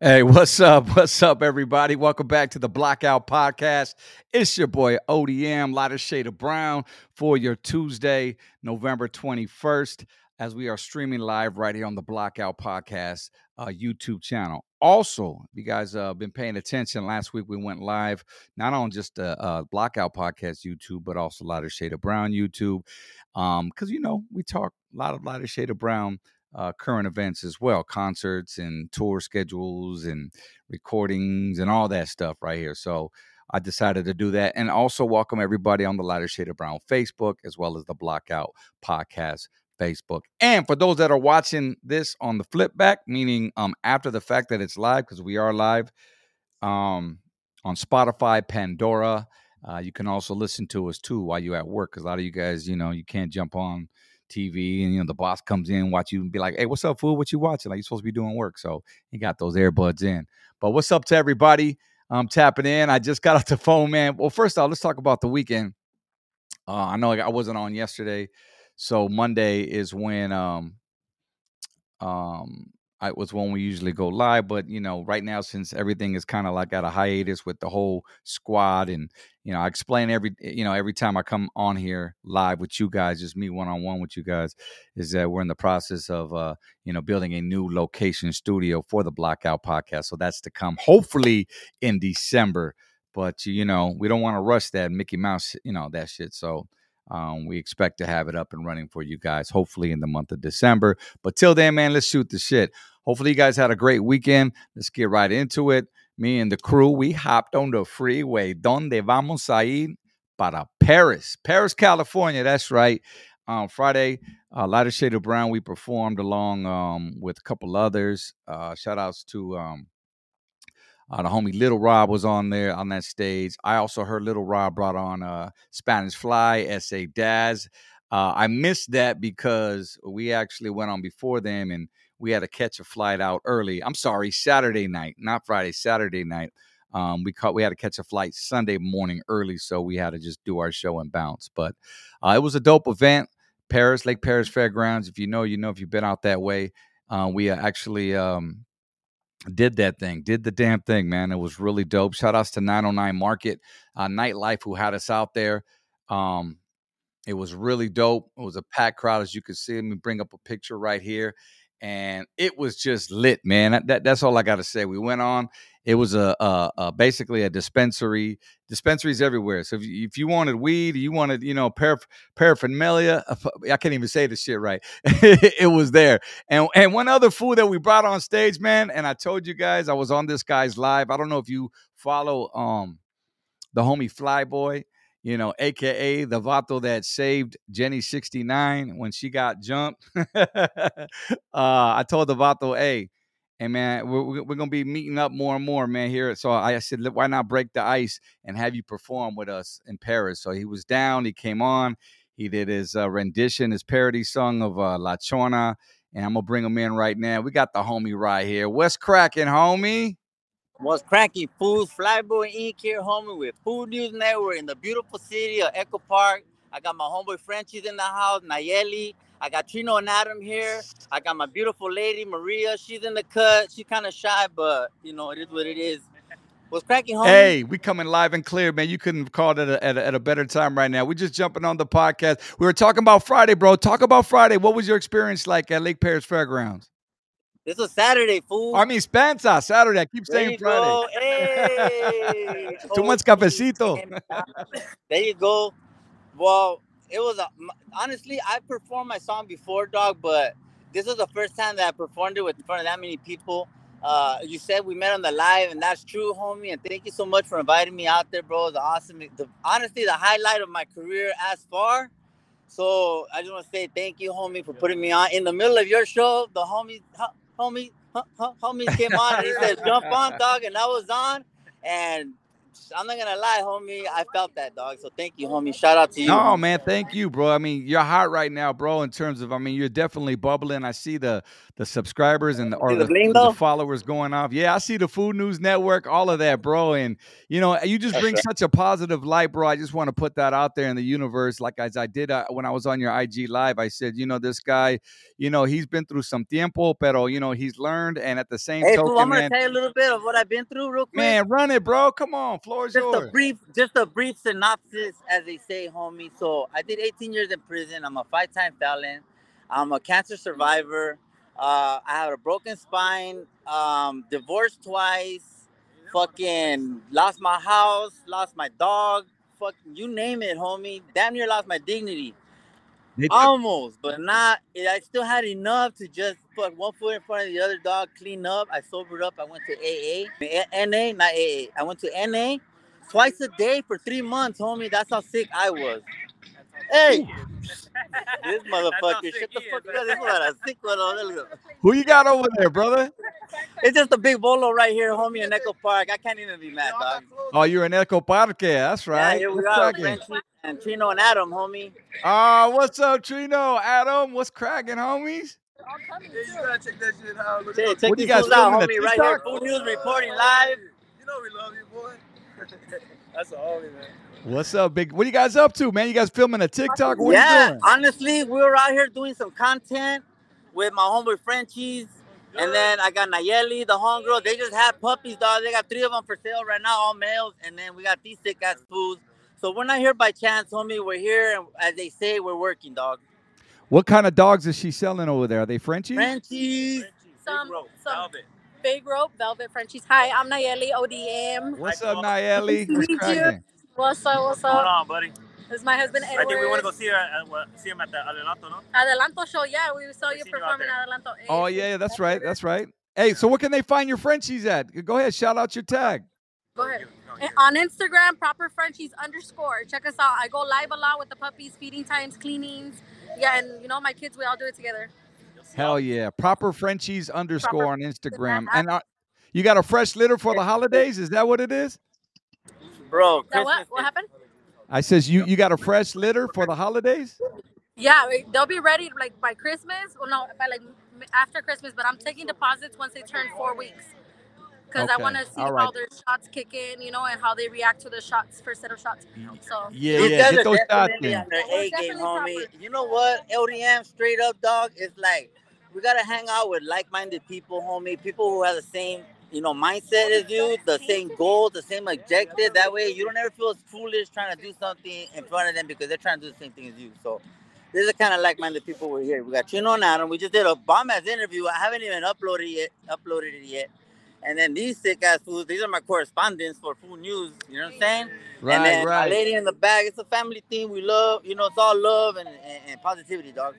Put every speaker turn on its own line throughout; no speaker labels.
Hey, what's up? What's up, everybody? Welcome back to the Blockout Podcast. It's your boy ODM, lighter shade of brown, for your Tuesday, November 21st, as we are streaming live right here on the Blockout Podcast uh, YouTube channel. Also, if you guys uh, been paying attention, last week we went live not on just the uh, Blockout Podcast YouTube, but also Lighter Shade of Brown YouTube. Because, um, you know, we talk a lot of Lighter Shade of Brown uh, current events as well concerts and tour schedules and recordings and all that stuff right here. So I decided to do that and also welcome everybody on the Lighter Shade of Brown Facebook as well as the Blockout Podcast Facebook. And for those that are watching this on the flip back, meaning um after the fact that it's live, because we are live um on Spotify, Pandora. Uh, you can also listen to us too while you're at work because a lot of you guys, you know, you can't jump on TV and you know the boss comes in, watch you and be like, "Hey, what's up, fool? What you watching? Like you're supposed to be doing work." So he got those earbuds in. But what's up to everybody? I'm tapping in. I just got off the phone, man. Well, first off, let's talk about the weekend. Uh, I know I wasn't on yesterday, so Monday is when um um I was when we usually go live, but you know, right now since everything is kind of like at a hiatus with the whole squad, and you know, I explain every you know every time I come on here live with you guys, just me one on one with you guys, is that we're in the process of uh you know building a new location studio for the Blockout podcast, so that's to come hopefully in December. But you know, we don't want to rush that Mickey Mouse, you know, that shit. So um, we expect to have it up and running for you guys, hopefully in the month of December. But till then, man, let's shoot the shit. Hopefully, you guys had a great weekend. Let's get right into it. Me and the crew, we hopped on the freeway. Donde vamos a ir? Para Paris, Perris, California. That's right. Um, Friday, uh, Lighter Shade of Brown, we performed along um, with a couple others. Uh, shout outs to um, uh, the homie Lil Rob was on there on that stage. I also heard Lil Rob brought on uh, Spanish Fly, S.A. Daz. Uh, I missed that because we actually went on before them and we had to catch a flight out early. I'm sorry, Saturday night, not Friday, Saturday night. Um, we caught we had to catch a flight Sunday morning early, so we had to just do our show and bounce. But uh, it was a dope event. Perris Lake Perris Fairgrounds. If you know, you know. If you've been out that way, uh, we actually um, did that thing, did the damn thing, man. It was really dope. Shout outs to 909 Market, uh, Nightlife, who had us out there. Um, it was really dope. It was a packed crowd, as you can see. Let me bring up a picture right here. And it was just lit, man. That, that's all I got to say. We went on. It was a, a, a, basically a dispensary. Dispensaries everywhere. So if you, if you wanted weed, you wanted you know paraph- paraphernalia. I can't even say the shit right. it was there. And and one other food that we brought on stage, man. And I told you guys I was on this guy's live. I don't know if you follow um the homie Flyboy you know, aka the vato that saved Jenny 69 when she got jumped. uh, I told the vato, hey, hey man, we're, we're gonna be meeting up more and more, man. Here, so I said, why not break the ice and have you perform with us in Perris? So he was down, he came on, he did his uh, rendition, his parody song of uh, La Chona, and I'm gonna bring him in right now. We got the homie right here. What's cracking, homie?
What's cracking? Foods, Flyboy Inc. here, homie, with Food News Network in the beautiful city of Echo Park. I got my homeboy Frenchie's in the house, Nayeli. I got Trino and Adam here. I got my beautiful lady, Maria. She's in the cut. She's kind of shy, but, you know, it is what it is. What's cracking, homie?
Hey, we coming live and clear, man. You couldn't have called it at a, at, a, at a better time right now. We're just jumping on the podcast. We were talking about Friday, bro. Talk about Friday. What was your experience like at Lake Perris Fairgrounds?
This was Saturday, fool.
I mean Spencer, Saturday. I keep saying Friday.
Hey.
Too much oh, cafecito.
there you go. Well, it was a, honestly, I performed my song before, dog, but this was the first time that I performed it with in front of that many people. Uh, you said we met on the live, and that's true, homie. And thank you so much for inviting me out there, bro. The awesome, the honestly, the highlight of my career as far. So I just want to say thank you, homie, for putting me on in the middle of your show. The homie, homie, homies came on and he said, jump on, dog. And I was on. And I'm not gonna lie, homie. I felt that, dog. So thank you, homie. Shout out to you.
No, man, thank you, bro. I mean, you're hot right now, bro. In terms of, I mean, you're definitely bubbling. I see the the subscribers and the, or
the
the,
bling,
the followers going off. Yeah, I see the Food News Network, all of that, bro. And you know, you just bring such a positive light, bro. I just want to put that out there in the universe, like as I did uh, when I was on your IG live. I said, you know, this guy, you know, he's been through some tiempo, pero you know, he's learned, and at the same
Hey,
token,
fool, I'm gonna
man,
tell you a little bit of what I've been through, real quick.
man, run it, bro. Come on, floor is
just a brief, just a brief synopsis, as they say, homie. So I did 18 years in prison. I'm a five-time felon. I'm a cancer survivor. Uh, I have a broken spine. Um, divorced twice. Fucking lost my house. Lost my dog. Fucking you name it, homie. Damn near lost my dignity. Almost, but not. I still had enough to just put one foot in front of the other dog, clean up. I sobered up. I went to AA, NA, not AA. I went to NA twice a day for three months, homie. That's how sick I was. Hey, this motherfucker, shut the fuck up. This is a sick one. look at him.
Who you got over there, brother?
It's just a big bolo right here, homie, in Echo Park. I can't even be mad, dog.
Oh, you're in Eco Parque. That's right.
Yeah,
right.
here we are,
cracking?
Frenchie and Trino and Adam, homie.
Oh, what's up, Trino? Adam, what's cracking, homies?
Yeah, you gotta check that shit out. Look
Check,
it up.
check
What, you
these
guys
fools out, homie, right here. Food News reporting live.
You know we love you, boy. That's a homie, man.
What's up, big? What are you guys up to, man? You guys filming a TikTok? What are
yeah,
you doing?
honestly, we were out here doing some content with my homeboy Frenchies. And then I got Nayeli, the homegirl. They just had puppies, dog. They got three of them for sale right now, all males. And then we got these sick ass fools. So we're not here by chance, homie. We're here, and as they say, we're working, dog.
What kind of dogs is she selling over there? Are they Frenchies?
Frenchies.
Some- some- velvet. Big Rope, Velvet Frenchies. Hi, I'm Nayeli ODM.
What's up, Nayeli?
Nice to
What's up?
What's up? What's
Hold
up?
on, buddy.
This is my husband
I think we want to go see her at, what, see him at the Adelanto, no?
Adelanto show. Yeah, we saw
We
you
seen you out
performing
there.
at Adelanto.
Eh, oh eh,
Hey,
yeah, that's right. That's right. Hey, so what can they find your Frenchies at? Go ahead, shout out your tag.
Go ahead. And on Instagram, proper Frenchies underscore. Check us out. I go live a lot with the puppies, feeding times, cleanings. Yeah, and you know my kids, we all do it together.
Hell yeah, proper Frenchies underscore on Instagram. And uh, you got a fresh litter for the holidays? Is that what it is?
Bro,
Now what?
Christmas
What
is-
happened?
I says you you got a fresh litter for the holidays?
Yeah, they'll be ready like by Christmas. Well, no, by like after Christmas. But I'm taking deposits once they turn four weeks because I want to see
all
how their shots kick in, you know, and how they react to the shots, first set of shots. So
Yeah, yeah.
guys
Get those shots
definitely
in.
on A game, homie.
proper.
You know what? ODM straight up dog is like we gotta hang out with like-minded people, homie. People who have the same, you know, mindset as you, the same goal, the same objective. That way you don't ever feel as foolish trying to do something in front of them because they're trying to do the same thing as you. So this is kind of like-minded people we're here. We got Chino and Adam. We just did a bomb ass interview. I haven't even uploaded it uploaded it yet. And then these sick ass fools, these are my correspondents for Food News. You know what I'm saying? and
Right,
then my
right.
lady in the back, it's a family thing. We love, you know, it's all love and, and, and positivity, dog.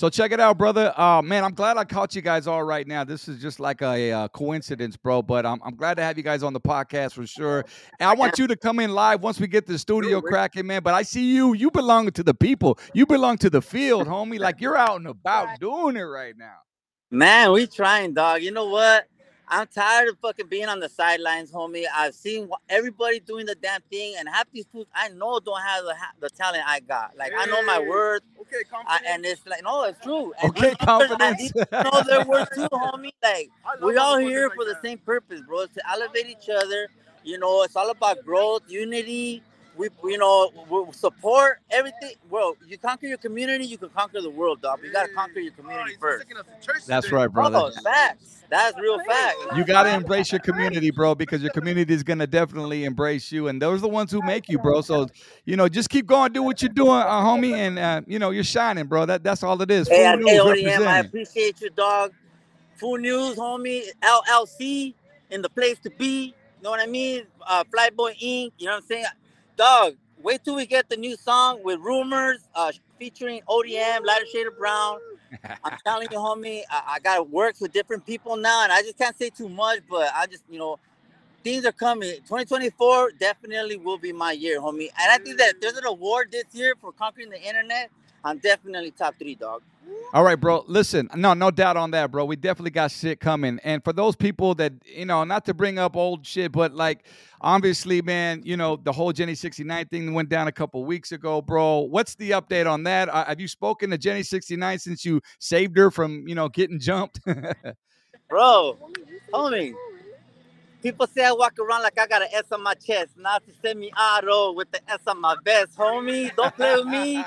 So check it out, brother. Uh, man, I'm glad I caught you guys all right now. This is just like a, uh coincidence, bro. But I'm, I'm glad to have you guys on the podcast for sure. And I want you to come in live once we get the studio cracking, man. But I see you. You belong to the people. You belong to the field, homie. Like you're out and about doing it right now.
Man, we trying, dog. You know what? I'm tired of fucking being on the sidelines, homie. I've seen everybody doing the damn thing, and half these fools I know don't have the, the talent I got. Like I know my
Hey.
worth,
Okay,
I, and it's like no, it's true. And
Okay,
these numbers, I
confidence.
need to know their worth too, homie. Like we all here
like
for the same purpose, bro. To elevate each other. You know, it's all about growth, unity. We, you know, we support everything. Well, you conquer your community, you can conquer the world, dog. You gotta conquer your
Oh,
community
he's
first.
taking us to church
That's
today.
right, brother.
Oh, facts. That's real fact.
You got to embrace your community, bro, because your community is going to definitely embrace you. And those are the ones who make you, bro. So, you know, just keep going, do what you're doing, uh, homie. And, uh, you know, you're shining, bro. That That's all it is.
Hey, I,
Full
hey,
news
ODM, I appreciate you, dog. Full news, homie. LLC in the place to be. You know what I mean? Uh, Flyboy Inc. You know what I'm saying? Dog, wait till we get the new song with Rumors uh, featuring ODM, Lighter Shade of Brown. I'm telling you, homie, I, I got to work with different people now, and I just can't say too much, but I just, you know, things are coming. 2024 definitely will be my year, homie. And I think that if there's an award this year for conquering the internet, I'm definitely top three, dog.
All right, bro. Listen, no, no doubt on that, bro. We definitely got shit coming. And for those people that, you know, not to bring up old shit, but like obviously, man, you know, the whole Jenny 69 thing went down a couple weeks ago, bro. What's the update on that? Uh, have you spoken to Jenny 69 since you saved her from, you know, getting jumped?
Bro, homie. People say I walk around like I got an S on my chest. Not to send me auto with the S on my vest, homie. Don't play with me. You know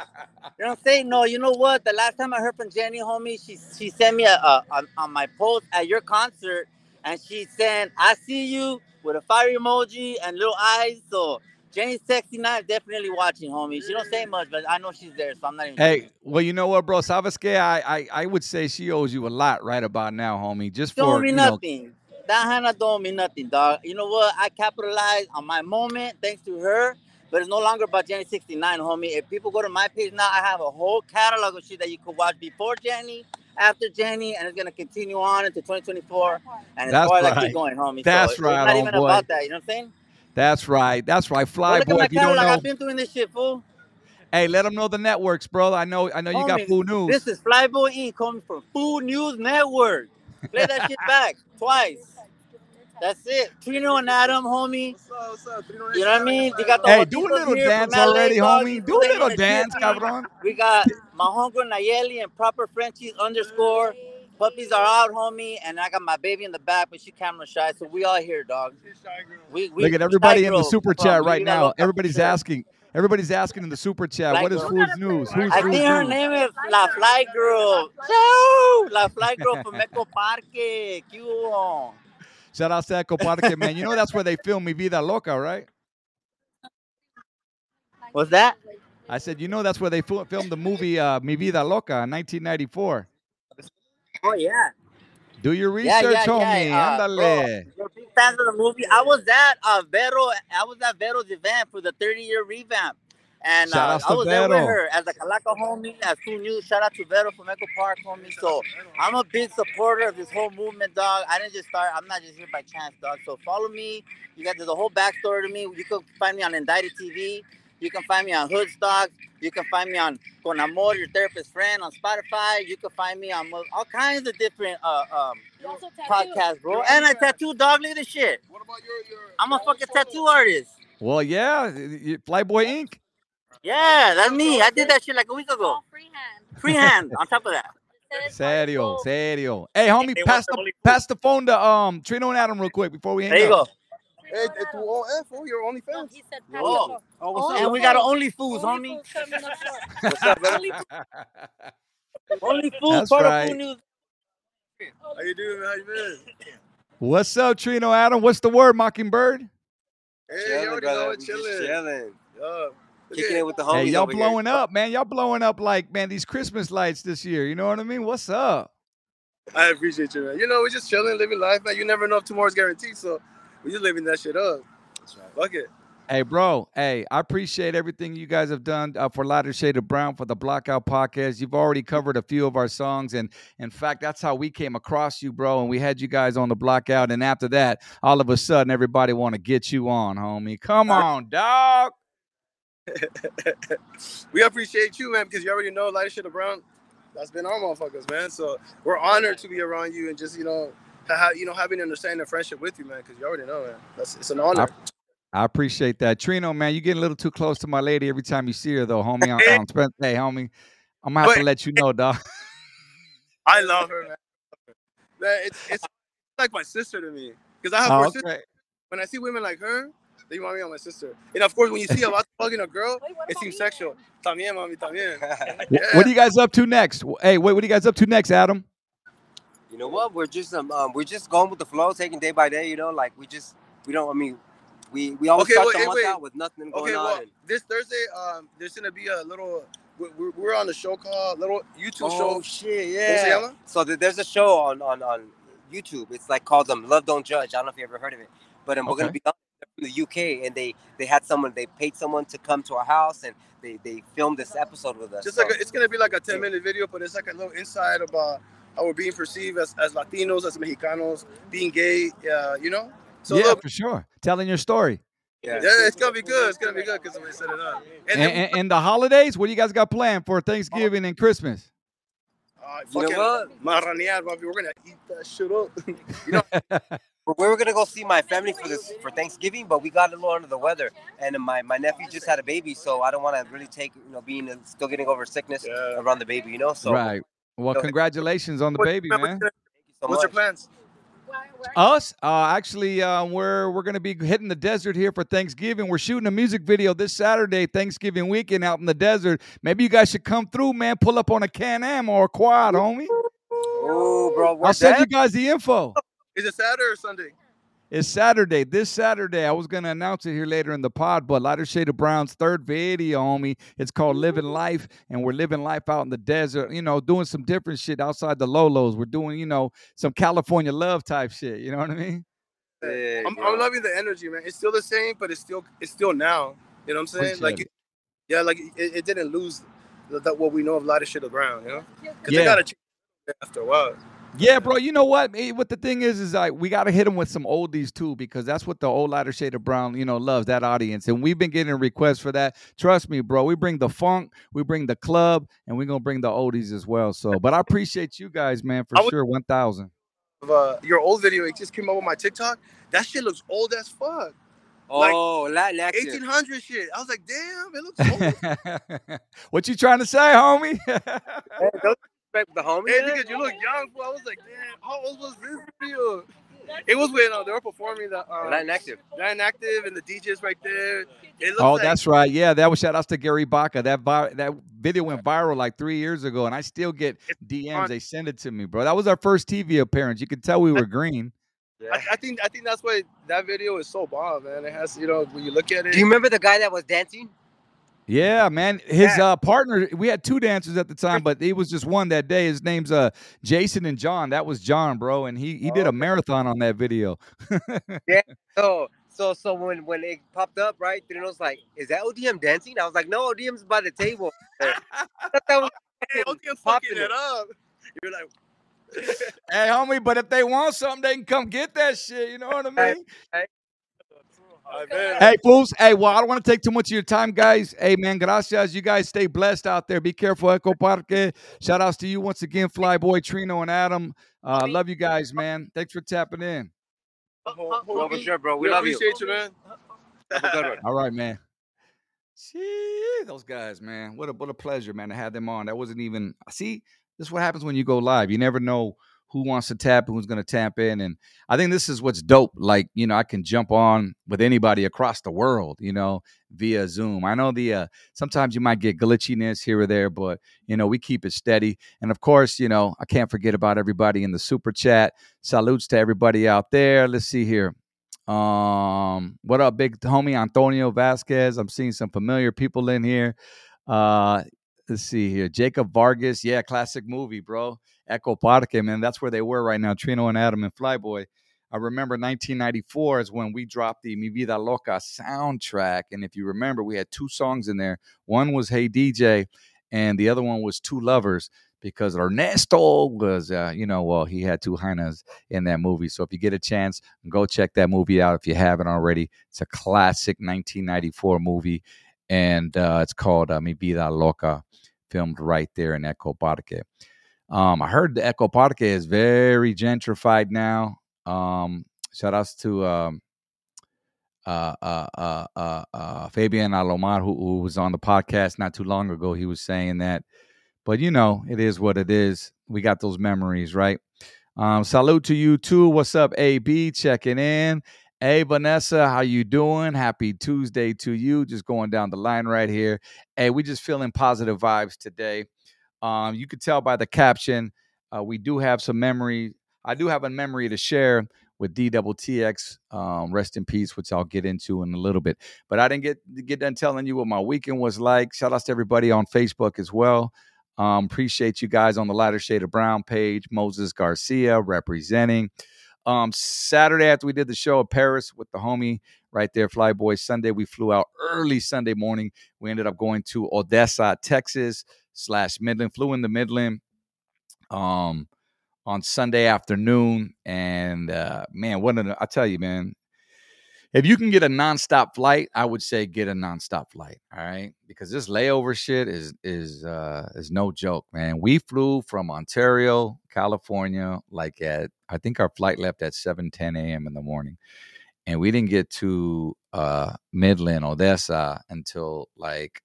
what I'm saying? No, you know what? The last time I heard from Jenny, homie, she she sent me a, a, a on my post at your concert, and she said, "I see you" with a fire emoji and little eyes. So Jenny 69 definitely watching, homie. She don't say mm. much, but I know she's there, so I'm not even.
Hey, well, you know what, bro? Savasque, I, I I would say she owes you a lot right about now, homie. Just
don't
for you know,
nothing. That Hannah don't mean nothing, dog. You know what? I capitalized on my moment thanks to her, but it's no longer about Jenny 69, homie. If people go to my page now, I have a whole catalog of shit that you could watch before Jenny, after Jenny, and it's gonna continue on into 2024. And it's
That's right.
keep going, homie.
That's
so
right,
It's not
oh
even
boy.
about that. You know what I'm saying?
That's right. That's right. Fly
at
boy. If you don't know,
I've been doing this shit, fool.
hey, let them know the networks, bro. I know. I know you got
Homie,
Food News.
This is Flyboy Inc. coming from Food News Network. Play that shit back twice. That's it. Trino and Adam, homie.
What's up? What's up?
You know what I mean? They got the
hey, do a little dance already, homie. Do a little dance, cabron.
We got Mahongo Nayeli and Proper Frenchies underscore. Puppies are out, homie. And I got my baby in the back, but she camera shy. So we all here, dog. We, we
Look at everybody in the super chat right now. Everybody's asking. Everybody's asking in the super chat.
Black
What is
girl.
Food News? Who's
I think her
News?
name is La Fly Girl. Choo! La Fly Girl from Echo Parque.
Shout out to Echo Parque, man. You know that's where they filmed Mi Vida Loca, right?
What's that?
I said, you know that's where they filmed the movie uh, Mi Vida Loca in 1994.
Oh, yeah.
Do your research,
yeah,
homie.
yeah. Uh, big fans of the movie. I was at uh, Vero. I was at Vero's event for the 30 year revamp. And uh, I was there with her as a Calaca homie, as who News. Shout out to Vero from Echo Park, homie. So I'm a big supporter of this whole movement, dog. I didn't just start. I'm not just here by chance, dog. So follow me. You got there's a whole backstory to me. You can find me on Indicted TV. You can find me on Hood Stocks. You can find me on Con Amor, your therapist friend, on Spotify. You can find me on all kinds of different uh, um, podcasts, bro. And I tattoo dog. Look at this shit.
What about your your?
I'm a fucking tattoo artist.
Well, yeah, y- y- Flyboy Inc.
Yeah, that's me. I did that shit like a week ago.
All freehand.
Freehand on top of that.
Serio, serio. Hey, homie,
They
pass
the
the pass the phone to um Trino and Adam real quick before we hang
There you
up.
go.
Hey, it's OF, oh, oh your
No,
OnlyFans.
he said
Whoa.
Oh,
what's oh,
And
up?
we got only fools,
Only
homie.
fools coming up short.
What's up.
Only
Only fools.
That's
part
right.
of Food News.
How you doing. How you been?
What's up, Trino Adam? What's the word, Mockingbird?
Hey, you
Chilling,
already
brother.
know it, chilling.
chilling.
Yeah.
Kicking
at-
it with the homies
Hey, y'all
over here.
blowing up, man. Y'all blowing up like man these Christmas lights this year. You know what I mean? What's up?
I appreciate you, man. You know, we're just chilling, living life, man. You never know if tomorrow's guaranteed, so we're just living that shit up.
That's right.
Fuck it.
Hey, bro. Hey, I appreciate everything you guys have done uh, for Lighter Shade of Brown for the Blockout Podcast. You've already covered a few of our songs, and in fact, that's how we came across you, bro. And we had you guys on the Blockout, and after that, all of a sudden, everybody want to get you on, homie. Come on, dog.
we appreciate you, man, because you already know Light Shit of Brown. That's been our motherfuckers, man. So we're honored to be around you and just you know, ha- ha- you know, having an understanding friendship with you, man. Because you already know, man. That's it's an honor.
I appreciate that, Trino. Man, you getting a little too close to my lady every time you see her, though, homie. I'm, I'm spent- hey, homie, I'm gonna have to let you know, dog.
I love her, man. Man, it's it's like my sister to me because I have
Oh,
four sisters.
okay.
When I see women like her, they remind me of my sister. And of course, when you see a lot of fucking a girl,
Wait,
it seems sexual. También, mami, también. Yeah.
What are you guys up to next? Hey, wait, what are you guys up to next, Adam?
You know what? We're just um, um we're just going with the flow, taking day by day. You know, like we just we don't. I mean, we we always
Okay,
start
wait,
the month
wait.
out with nothing going
Okay,
on.
well,
and-
this Thursday, um, there's gonna be a little. We're, we're- we're on a show called little YouTube
oh
show. Oh shit,
yeah. So there's a show on on on YouTube. It's like called um Love Don't Judge. I don't know if you ever heard of it, but um, we're gonna
Okay.
be from the UK, and they they had someone they paid someone to come to our house, and they they filmed this episode with us.
Just
So-
like a, it's gonna be like a 10 minute video, but it's like a little inside about how we're being perceived as, as Latinos, as Mexicanos, being gay. Uh, you know. So
yeah,
look,
for sure. Telling your story.
yeah.
yeah, it's gonna be good. It's gonna be good because we set it up. And,
And,
then,
and, and the holidays, what do you guys got planned for Thanksgiving and Christmas?
Uh,
You know what?
marranear, Bobby. We're gonna eat that shit up. you know,
We were gonna go see my family for this for Thanksgiving, but we got a little under the weather, and my, my nephew just had a baby, so I don't want to really take you know being still getting over sickness
Yeah.
around the baby, you know. So
right. Well, congratulations on the
What-
baby, man.
your-
thank you so
What's your plans?
Us, uh, actually, uh, we're we're gonna be hitting the desert here for Thanksgiving. We're shooting a music video this Saturday, Thanksgiving weekend, out in the desert. Maybe you guys should come through, man. Pull up on a Can Am or a quad, homie.
Oh, bro,
I'll send
that?
you guys the info.
Is it Saturday or Sunday?
It's Saturday. This Saturday, I was gonna announce it here later in the pod, but Lighter Shade of Brown's third video, homie. It's called Living Life, and we're living life out in the desert. You know, doing some different shit outside the Lolos. We're doing, you know, some California love type shit. You know what I mean?
Yeah,
I'm,
bro.
I'm loving the energy, man. It's still the same, but it's still it's still now. You know what I'm saying?
Appreciate
like,
it.
yeah, like it, it didn't lose the, that what we know of lighter shit around. You know, because
Yeah.
they gotta change after a while.
Yeah, bro. You know what? What the thing is is like we got to hit them with some oldies too because that's what the old lighter shade of brown, you know, loves that audience, and we've been getting requests for that. Trust me, bro. We bring the funk, we bring the club, and we're gonna bring the oldies as well. So, but I appreciate you guys, man, for
I would-
sure. One thousand.
Uh, your old video, it just came up on my TikTok. That shit looks old as fuck.
Oh, like, accent.
1800 shit. I was like, damn, it looks old.
what you trying to say, homie?
Hey, don't respect the homie.
hey,
man.
because you look young, bro. I was like, damn, how old was this video? It was when uh, they were performing the um,
Latin active.
Latin Active and the DJs right there. It
oh,
like,
that's right. Yeah, that was shout outs to Gary Baca. That vi- that video went viral like three years ago, and I still get DMs.
on-
They send it to me, bro. That was our first TV appearance. You could tell we were green.
Yeah.
I, I think I think that's why that video is so bomb, man. It has, you know, when you look at it.
Do you remember the guy that was dancing?
Yeah, man. His
Yeah.
uh, partner, we had two dancers at the time, but it was just one that day. His name's uh Jason and John. That was John, bro, and he he did a marathon on that video. Yeah.
So, so, so when when it popped up, right? Then it was like, "Is that ODM dancing?" I was like, "No, ODM's by the table." That was
hey,
fucking
ODM fucking it up. You're like,
hey, homie, but if they want something, they can come get that shit. You know what I mean?
Bet.
Hey, fools. Hey, well, I don't want to take too much of your time, guys. Hey, man, gracias. You guys stay blessed out there. Be careful, Echo Parque. Shout outs to you once again, Flyboy, Trino, and Adam. Uh, love you guys, man. Thanks for tapping in.
Bro, for sure, bro. We,
We
love you.
appreciate you, man.
Have a good one.
All right, man. See those guys, man. What a what a pleasure, man, to have them on. That wasn't even see. This is what happens when you go live. You never know who wants to tap and who's going to tap in. And I think this is what's dope. Like you know, I can jump on with anybody across the world. You know, via Zoom. I know the uh, sometimes you might get glitchiness here or there, but you know we keep it steady. And of course, you know I can't forget about everybody in the super chat. Salutes to everybody out there. Let's see here. Um, what up, big homie Antonio Vasquez? I'm seeing some familiar people in here. Uh, let's see here. Jacob Vargas, yeah, classic movie, bro. Echo Parque, man. That's where they were right now. Trino and Adam and Flyboy. I remember 1994 is when we dropped the Mi Vida Loca soundtrack. And if you remember, we had two songs in there. One was Hey DJ, and the other one was Two Lovers because Ernesto was, uh, you know, well, he had two hyenas in that movie. So if you get a chance, go check that movie out if you haven't already. It's a classic 1994 movie, and uh, it's called uh, Mi Vida Loca, filmed right there in Echo Parque. Um, I heard the Echo Parque is very gentrified now. Um, shout outs to um, uh, uh, uh, uh, uh, Fabian Alomar, who, who was on the podcast not too long ago. He was saying that, but you know, it is what it is. We got those memories, right? Um, salute to you too. What's up, AB? Checking in. Hey, Vanessa, how you doing? Happy Tuesday to you. Just going down the line right here. Hey, we just feeling positive vibes today. Um, you could tell by the caption, uh, we do have some memory. I do have a memory to share with DTTX. Um, rest in peace, which I'll get into in a little bit. But I didn't get get done telling you what my weekend was like. Shout outs to everybody on Facebook as well. Um, appreciate you guys on the Lighter Shade of Brown page. Moses Garcia representing. Um, Saturday after we did the show at Perris with the homie right there, Flyboy. Sunday we flew out early Sunday morning. We ended up going to Odessa, Texas slash Midland. Flew into Midland um on Sunday afternoon, and uh, man, what an I tell you, man, if you can get a nonstop flight, I would say get a nonstop flight. All right, because this layover shit is is uh, is no joke, man. We flew from Ontario, California, like at I think our flight left at 7 10 a.m. in the morning, and we didn't get to uh, Midland, Odessa until like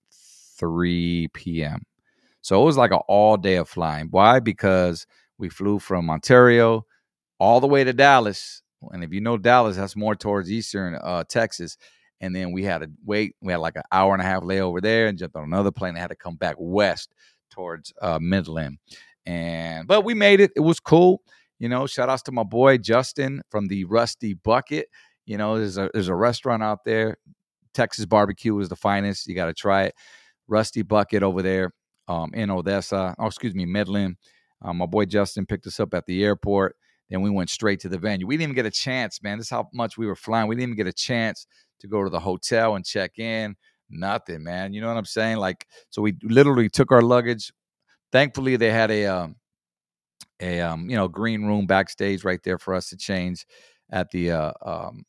3 p.m. So it was like an all day of flying. Why? Because we flew from Ontario all the way to Dallas. And if you know Dallas, that's more towards eastern uh, Texas. And then we had to wait. We had like an hour and a half layover there and jumped on another plane and had to come back west towards uh, Midland. And but we made it. It was cool. You know, shout outs to my boy Justin from the Rusty Bucket. You know, there's a there's a restaurant out there. Texas barbecue is the finest. You got to try it. Rusty Bucket over there um, in Odessa. Oh, excuse me, Midland. Um, my boy Justin picked us up at the airport. Then we went straight to the venue. We didn't even get a chance, man. This is how much we were flying. We didn't even get a chance to go to the hotel and check in. Nothing, man. You know what I'm saying? Like, so we literally took our luggage. Thankfully, they had a um, a um, you know green room backstage right there for us to change at the uh, um,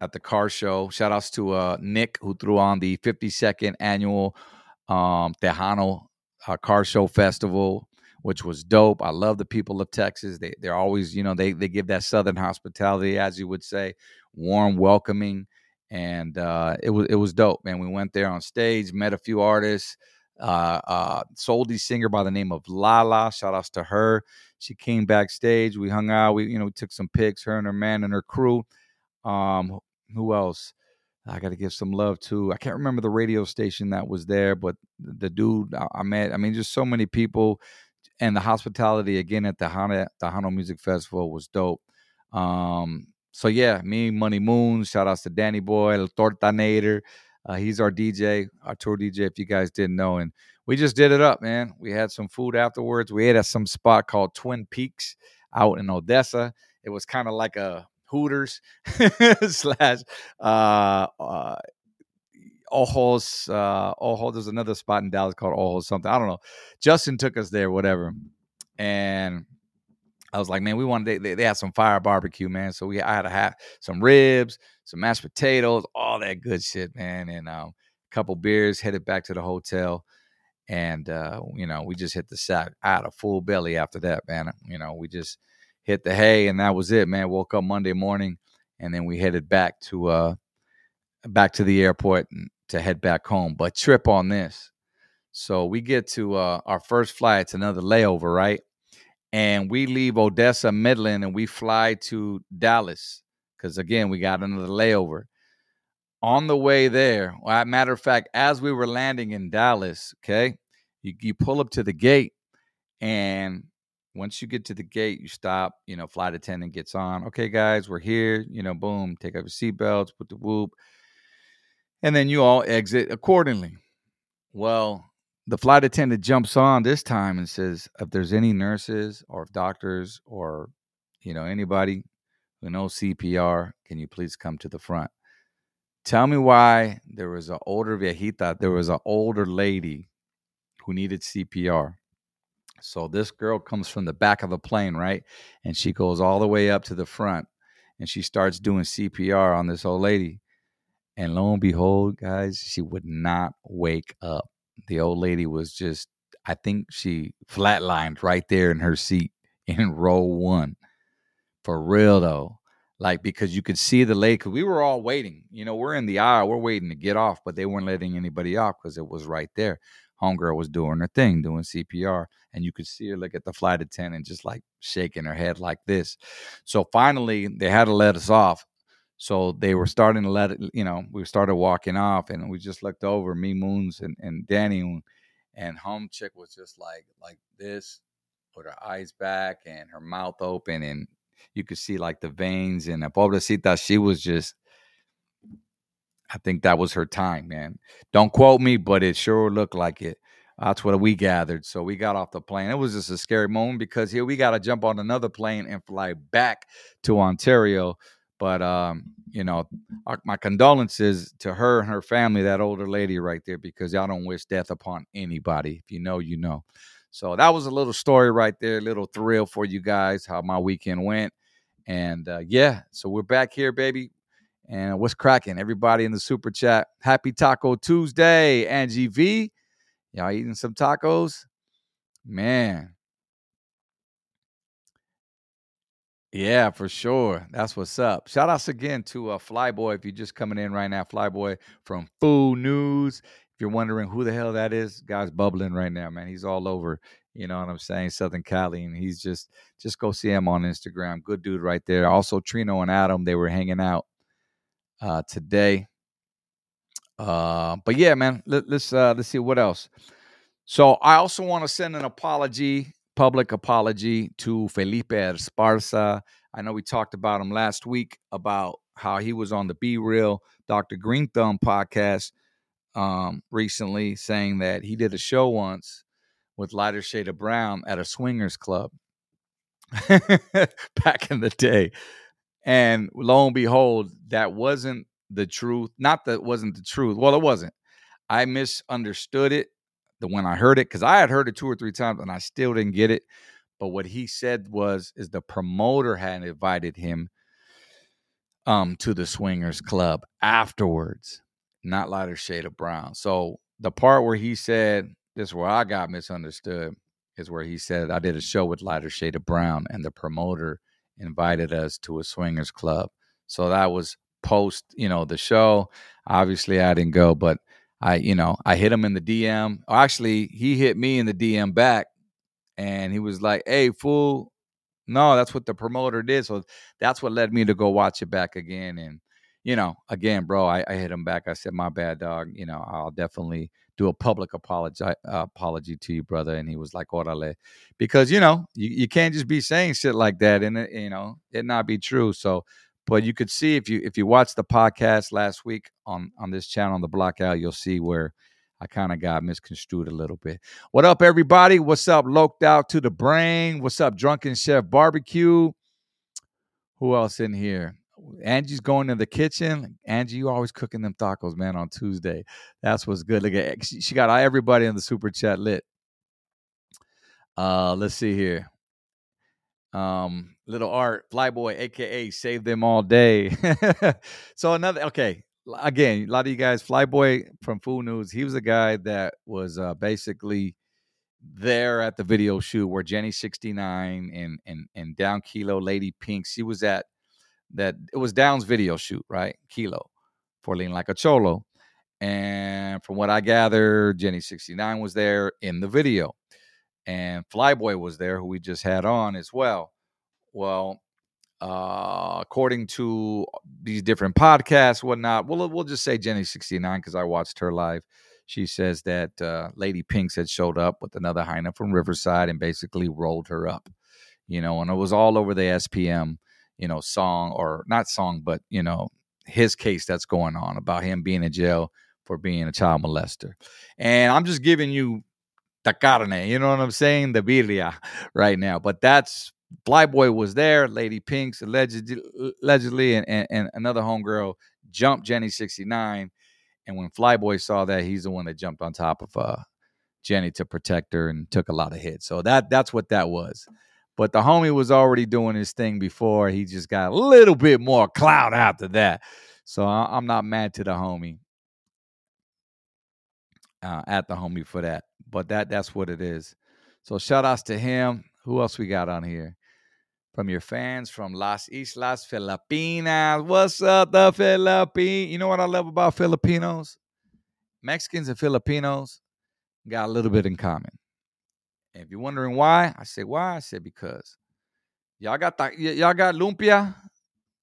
at the car show. Shout outs to uh, Nick who threw on the 52nd annual um, Tejano uh, car show festival, which was dope. I love the people of Texas. They they're always you know they they give that southern hospitality, as you would say, warm, welcoming, and uh, it was it was dope. Man, we went there on stage, met a few artists. Uh, uh, singer by the name of Lala. Shout outs to her. She came backstage. We hung out. We you know we took some pics. Her and her man and her crew. Um, who else? I got to give some love to. I can't remember the radio station that was there, but the dude I met. I mean, just so many people, and the hospitality again at the Hana Tejano Music Festival was dope. Um, so yeah, me, Money Moon. Shout outs to Danny Boii, El Tortanator. Uh, he's our DJ, our tour DJ. If you guys didn't know, and we just did it up, man. We had some food afterwards. We ate at some spot called Twin Peaks out in Odessa. It was kind of like a Hooters slash uh, uh, Ojos. Uh, Ojos. There's another spot in Dallas called Ojos something. I don't know. Justin took us there, whatever, and I was like, man, we wanted they, they, had some fire barbecue, man. So we I had to have some ribs, some mashed potatoes, all that good shit, man, and um, a couple beers. Headed back to the hotel, and uh, you know we just hit the sack. I had a full belly after that, man. You know we just hit the hay, and that was it, man. Woke up Monday morning, and then we headed back to uh back to the airport to head back home. But trip on this. So we get to uh, our first flight. It's another layover, right? And we leave Odessa, Midland, and we fly to Dallas because again we got another layover. On the way there, well, matter of fact, as we were landing in Dallas, okay, you, you pull up to the gate, and once you get to the gate, you stop, you know, flight attendant gets on. Okay, guys, we're here. You know, boom, take off your seatbelts, put the whoop. And then you all exit accordingly. Well, the flight attendant jumps on this time and says, if there's any nurses or doctors or, you know, anybody who knows CPR, can you please come to the front? Tell me why there was an older viejita, there was an older lady who needed CPR so this girl comes from the back of the plane, right? And she goes all the way up to the front and she starts doing CPR on this old lady. And lo and behold, guys, she would not wake up. The old lady was just, I think she flatlined right there in her seat in row one. For real though. Like, because you could see the lady, because we were all waiting. You know, we're in the aisle, we're waiting to get off, but they weren't letting anybody off because it was right there homegirl was doing her thing, doing CPR, and you could see her look at the flight attendant just like shaking her head like this. So finally, they had to let us off. So they were starting to let it, you know, we started walking off, and we just looked over, me, Moons, and, and Danny, and home chick was just like like this, put her eyes back and her mouth open, and you could see like the veins. And the pobrecita, she was just I think that was her time, man. Don't quote me, but it sure looked like it. That's what we gathered. So we got off the plane. It was just a scary moment because here we got to jump on another plane and fly back to Ontario. But um, you know, my condolences to her and her family, that older lady right there, because y'all don't wish death upon anybody. If you know, you know. So that was a little story right there, little thrill for you guys, how my weekend went. And uh, yeah, so we're back here, baby And what's cracking? Everybody in the super chat. Happy Taco Tuesday, Angie V. Y'all eating some tacos? Man. Yeah, for sure. That's what's up. Shout outs again to uh, Flyboy. If you're just coming in right now, Flyboy from Food News. If you're wondering who the hell that is, guy's bubbling right now, man. He's all over. You know what I'm saying? Southern Cali, and he's just just go see him on Instagram. Good dude right there. Also, Trino and Adam, they were hanging out uh, today. Uh, but yeah, man, let, let's uh, let's see what else. So I also want to send an apology, public apology to Felipe Esparza. I know we talked about him last week about how he was on the B-Real Dr. Greenthumb podcast um, recently, saying that he did a show once with Lighter Shade of Brown at a swingers club back in the day. And lo and behold, that wasn't the truth. Not that wasn't the truth. Well, it wasn't. I misunderstood it the when I heard it because I had heard it two or three times and I still didn't get it. But what he said was is the promoter had invited him um to the swingers club afterwards, not lighter shade of brown. So the part where he said this is where I got misunderstood is where he said I did a show with lighter shade of brown and the promoter invited us to a swingers club. So that was post, you know, the show. Obviously, I didn't go, but I, you know, I hit him in the DM. Actually, he hit me in the DM back, and he was like, "Hey, fool." No, that's what the promoter did. So that's what led me to go watch it back again. And you know, again, bro, I, I hit him back. I said, "My bad, dog." You know, I'll definitely do a public apology uh, apology to you, brother. And he was like, "Orale," because you know you, you can't just be saying shit like that and you know it not be true. So, but you could see if you if you watched the podcast last week on on this channel on the Blockout, you'll see where I kind of got misconstrued a little bit. What up, everybody? What's up, Loked Out to the Brain? What's up, Drunken Chef Barbecue? Who else in here? Angie's going to the kitchen. Angie, you always cooking them tacos, man, on Tuesday. That's what's good. Look at she got everybody in the super chat lit. Uh, let's see here. Um, little art, Flyboy, aka Save Them All Day. so another okay. Again, a lot of you guys, Flyboy from Food News, he was a guy that was uh, basically there at the video shoot where Jenny 69 and and and Down Kilo Lady Pink, she was at that it was Down's video shoot, right? Kilo for Lean Like a Cholo. And from what I gather, Jenny 69 was there in the video. And Flyboy was there, who we just had on as well. Well, uh, according to these different podcasts, whatnot, we'll, we'll just say Jenny 69 because I watched her live. She says that uh, Lady Pinks had showed up with another hyena from Riverside and basically rolled her up, you know, and it was all over the SPM you know, song or not song, but you know, his case that's going on about him being in jail for being a child molester. And I'm just giving you the carne, you know what I'm saying? The birria right now. But that's Flyboy was there, Lady Pinks allegedly, allegedly and, and, and another homegirl jumped Jenny 69. And when Flyboy saw that, he's the one that jumped on top of uh, Jenny to protect her and took a lot of hits. So that that's what that was. But the homie was already doing his thing before. He just got a little bit more clout after that. So I'm not mad to the homie. Uh, at the homie for that. But that that's what it is. So shout outs to him. Who else we got on here? From your fans from Las Islas Filipinas. What's up, the Philippines? You know what I love about Filipinos? Mexicans and Filipinos got a little bit in common. And if you're wondering why, I say why? I said because y'all got ta- y- y'all got lumpia,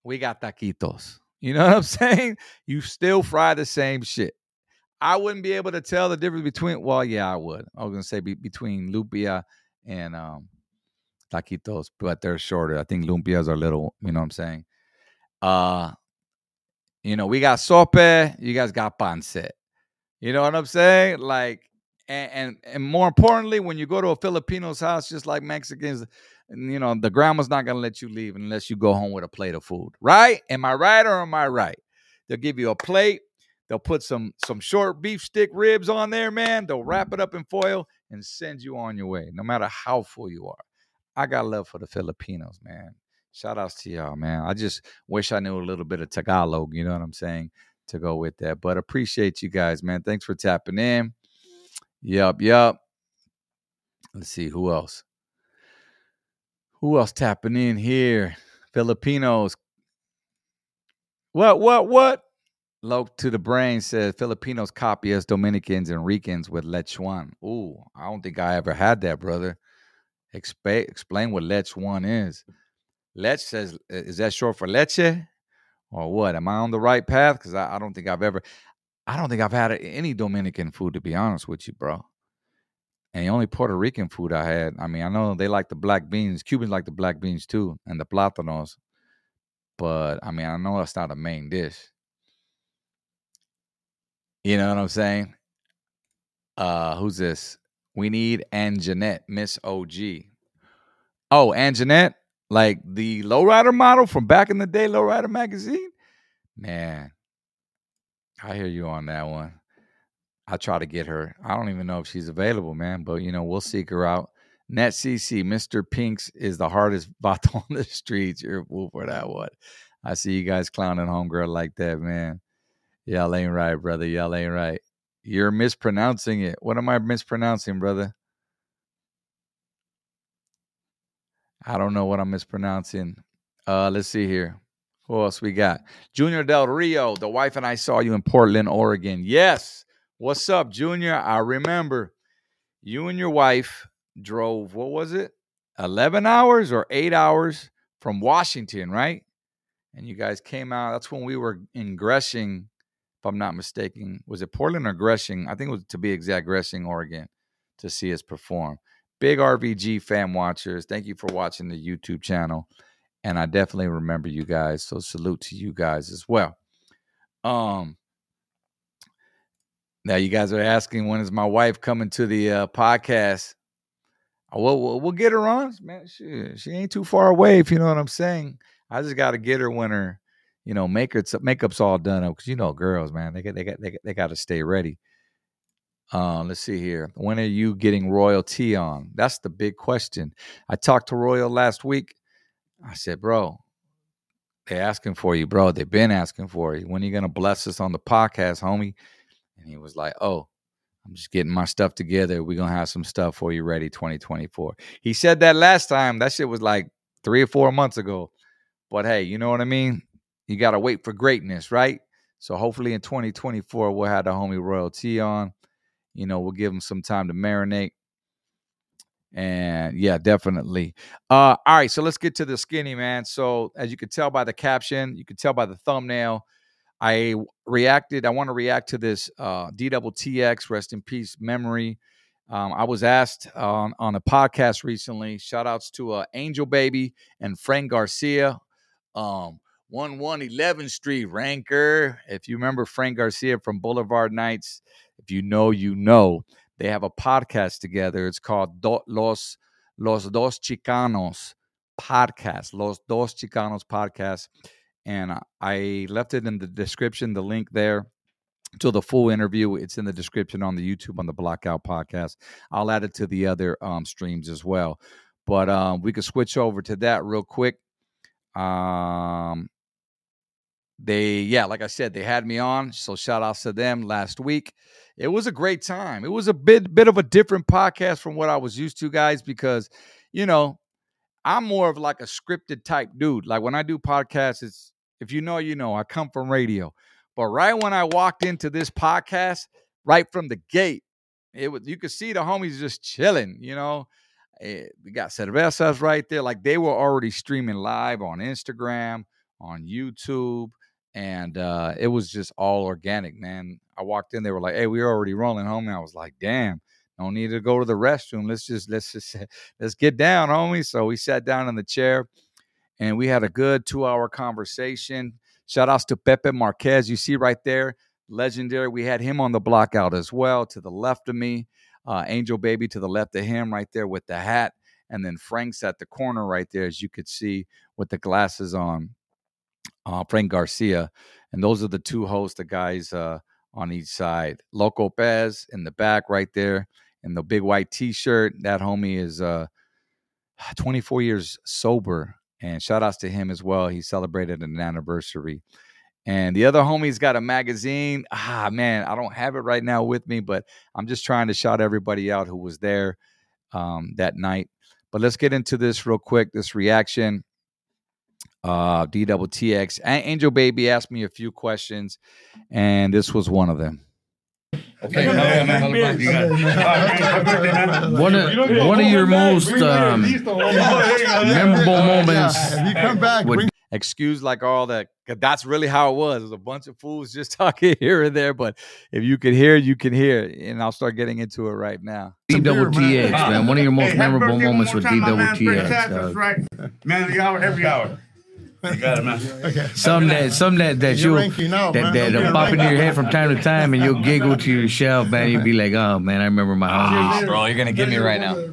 we got taquitos. You know what I'm saying? You still fry the same shit. I wouldn't be able to tell the difference between. Well, yeah, I would. I was gonna say be, between lumpia and um, taquitos, but they're shorter. I think lumpias are little. You know what I'm saying? Uh, you know, we got sope. You guys got pancit. You know what I'm saying? Like and, and, and more importantly, when you go to a Filipino's house, just like Mexicans, you know the grandma's not gonna let you leave unless you go home with a plate of food, right? Am I right or am I right? They'll give you a plate. They'll put some some short beef stick ribs on there, man. They'll wrap it up in foil and send you on your way, no matter how full you are. I got love for the Filipinos, man. Shout outs to y'all, man. I just wish I knew a little bit of Tagalog, you know what I'm saying, to go with that. But appreciate you guys, man. Thanks for tapping in. Yup, yup. Let's see who else. Who else tapping in here? Filipinos. What, what, what? Low to the brain says Filipinos copy us Dominicans and Ricans with lechon. Ooh, I don't think I ever had that, brother. Expa- explain what lechon is. Lech says, is that short for leche or what? Am I on the right path? Because I, I don't think I've ever, I don't think I've had any Dominican food, to be honest with you, bro. And the only Puerto Rican food I had, I mean, I know they like the black beans. Cubans like the black beans too, and the plátanos. But I mean, I know that's not a main dish. You know what I'm saying? Uh, who's this? We need Anjanette, Miss OG. Oh, Anjanette, like the lowrider model from back in the day, lowrider magazine. Man, I hear you on that one. I try to get her. I don't even know if she's available, man, but you know, we'll seek her out. Net CC, Mr. Pinks is the hardest bot on the streets. You're a fool for that one. I see you guys clowning homegirl like that, man. Y'all ain't right, brother. Y'all ain't right. You're mispronouncing it. What am I mispronouncing, brother? I don't know what I'm mispronouncing. Uh, let's see here. Who else we got? Junior Del Rio. The wife and I saw you in Portland, Oregon. Yes. What's up, Junior? I remember you and your wife drove, what was it? 11 hours or eight hours from Washington, right? And you guys came out. That's when we were in Gresham, if I'm not mistaken. Was it Portland or Gresham? I think it was to be exact, Gresham, Oregon, to see us perform. Big RVG fan watchers. Thank you for watching the YouTube channel. And I definitely remember you guys. So salute to you guys as well. Um, now you guys are asking when is my wife coming to the uh, podcast? Uh, well, we'll, we'll get her on, man. She, she ain't too far away, if you know what I'm saying. I just got to get her when her, you know, make her makeup's all done up because you know, girls, man, they got they got they got, they got to stay ready. Uh, let's see here. When are you getting royalty on? That's the big question. I talked to Royal last week. I said, bro, they asking for you, bro. They've been asking for you. When are you gonna bless us on the podcast, homie? And he was like, Oh, I'm just getting my stuff together. We're gonna have some stuff for you ready 2024. He said that last time. That shit was like three or four months ago. But hey, you know what I mean? You gotta wait for greatness, right? So hopefully in 2024 we'll have the homie Royal Tea on. You know, we'll give him some time to marinate. And yeah, definitely. Uh, all right, so let's get to the skinny man. So as you can tell by the caption, you can tell by the thumbnail, I reacted. I want to react to this uh, DTTX, rest in peace, memory. Um, I was asked on, on a podcast recently. Shout outs to uh, Angel Baby and Frank Garcia. Um, 1111 Street Ranker. If you remember Frank Garcia from Boulevard Nights, if you know, you know. They have a podcast together. It's called Do- Los Los Dos Chicanos podcast. Los Dos Chicanos podcast and I left it in the description, the link there to the full interview. It's in the description on the YouTube on the Blockout podcast. I'll add it to the other um, streams as well. But um, we could switch over to that real quick. Um, they, yeah, like I said, they had me on. So shout outs to them last week. It was a great time. It was a bit bit of a different podcast from what I was used to, guys, because you know I'm more of like a scripted type dude. Like when I do podcasts, it's if you know, you know, I come from radio. But right when I walked into this podcast, right from the gate, it was you could see the homies just chilling, you know. Eh, we got cervezas right there. Like they were already streaming live on Instagram, on YouTube, and uh, it was just all organic, man. I walked in, they were like, "Hey, we're already rolling, homie." I was like, "Damn, no need to go to the restroom. Let's just let's just let's get down, homie." So we sat down in the chair and we had a good two hour conversation. Shout outs to Pepe Marquez. You see right there, legendary. We had him on the block out as well to the left of me. Uh, Angel Baby to the left of him right there with the hat. And then Frank's at the corner right there, as you could see with the glasses on. Uh, Frank Garcia. And those are the two hosts, the guys uh, on each side. Loco Pez in the back right there in the big white t shirt. That homie is uh, 24 years sober And shout outs to him as well. He celebrated an anniversary. And the other homie's got a magazine. Ah, man, I don't have it right now with me, but I'm just trying to shout everybody out who was there um, that night. But let's get into this real quick. This reaction. Uh, DTTX. Angel Baby asked me a few questions, and this was one of them.
Okay. One of one of your most um, memorable moments.
You come back,
would-
excuse like all that 'cause that's really how it was. It was a bunch of fools just talking here and there, but if you can hear, you can hear. And I'll start getting into it right now.
D double TX,
man.
man. One of your most
Hey,
memorable moments
more
with
time,
D double TX.
right? Man of the hour, every hour. You got it, man.
Some that some that that
You're
you
ranking out,
that
man.
that
You're
pop into your head from time to time, and you'll giggle to yourself, man. You'll be like, "Oh man, I remember my homies."
Bro, you're gonna get me right now.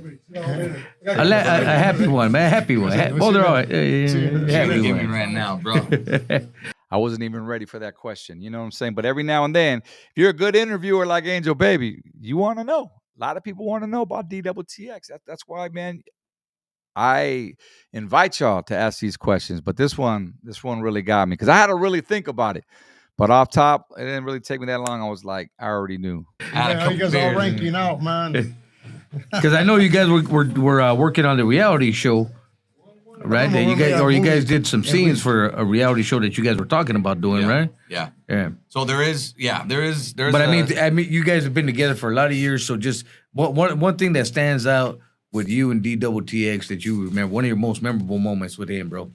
A, la- a, a happy one, man. A happy one. Ha- well, they're all right. Yeah, yeah, yeah,
You're gonna
happy
get me
one.
right now, bro. I wasn't even ready for that question. You know what I'm saying? But every now and then, if you're a good interviewer like Angel Baby, you want to know. A lot of people want to know about DTTX. That, that's why, man, I invite y'all to ask these questions. But this one, this one really got me because I had to really think about it. But off top, it didn't really take me that long. I was like, I already knew. I
Yeah, you guys all ranking out, man.
Because I know you guys were were, were uh, working on the reality show, right? That you guys or you guys did some scenes for a reality show that you guys were talking about doing,
Yeah.
right?
Yeah.
Yeah.
So there is, yeah, there is, there's.
But I
a-
mean, I mean, you guys have been together for a lot of years, so just one one one thing that stands out with you and D Double TX that you remember, one of your most memorable moments with him, bro.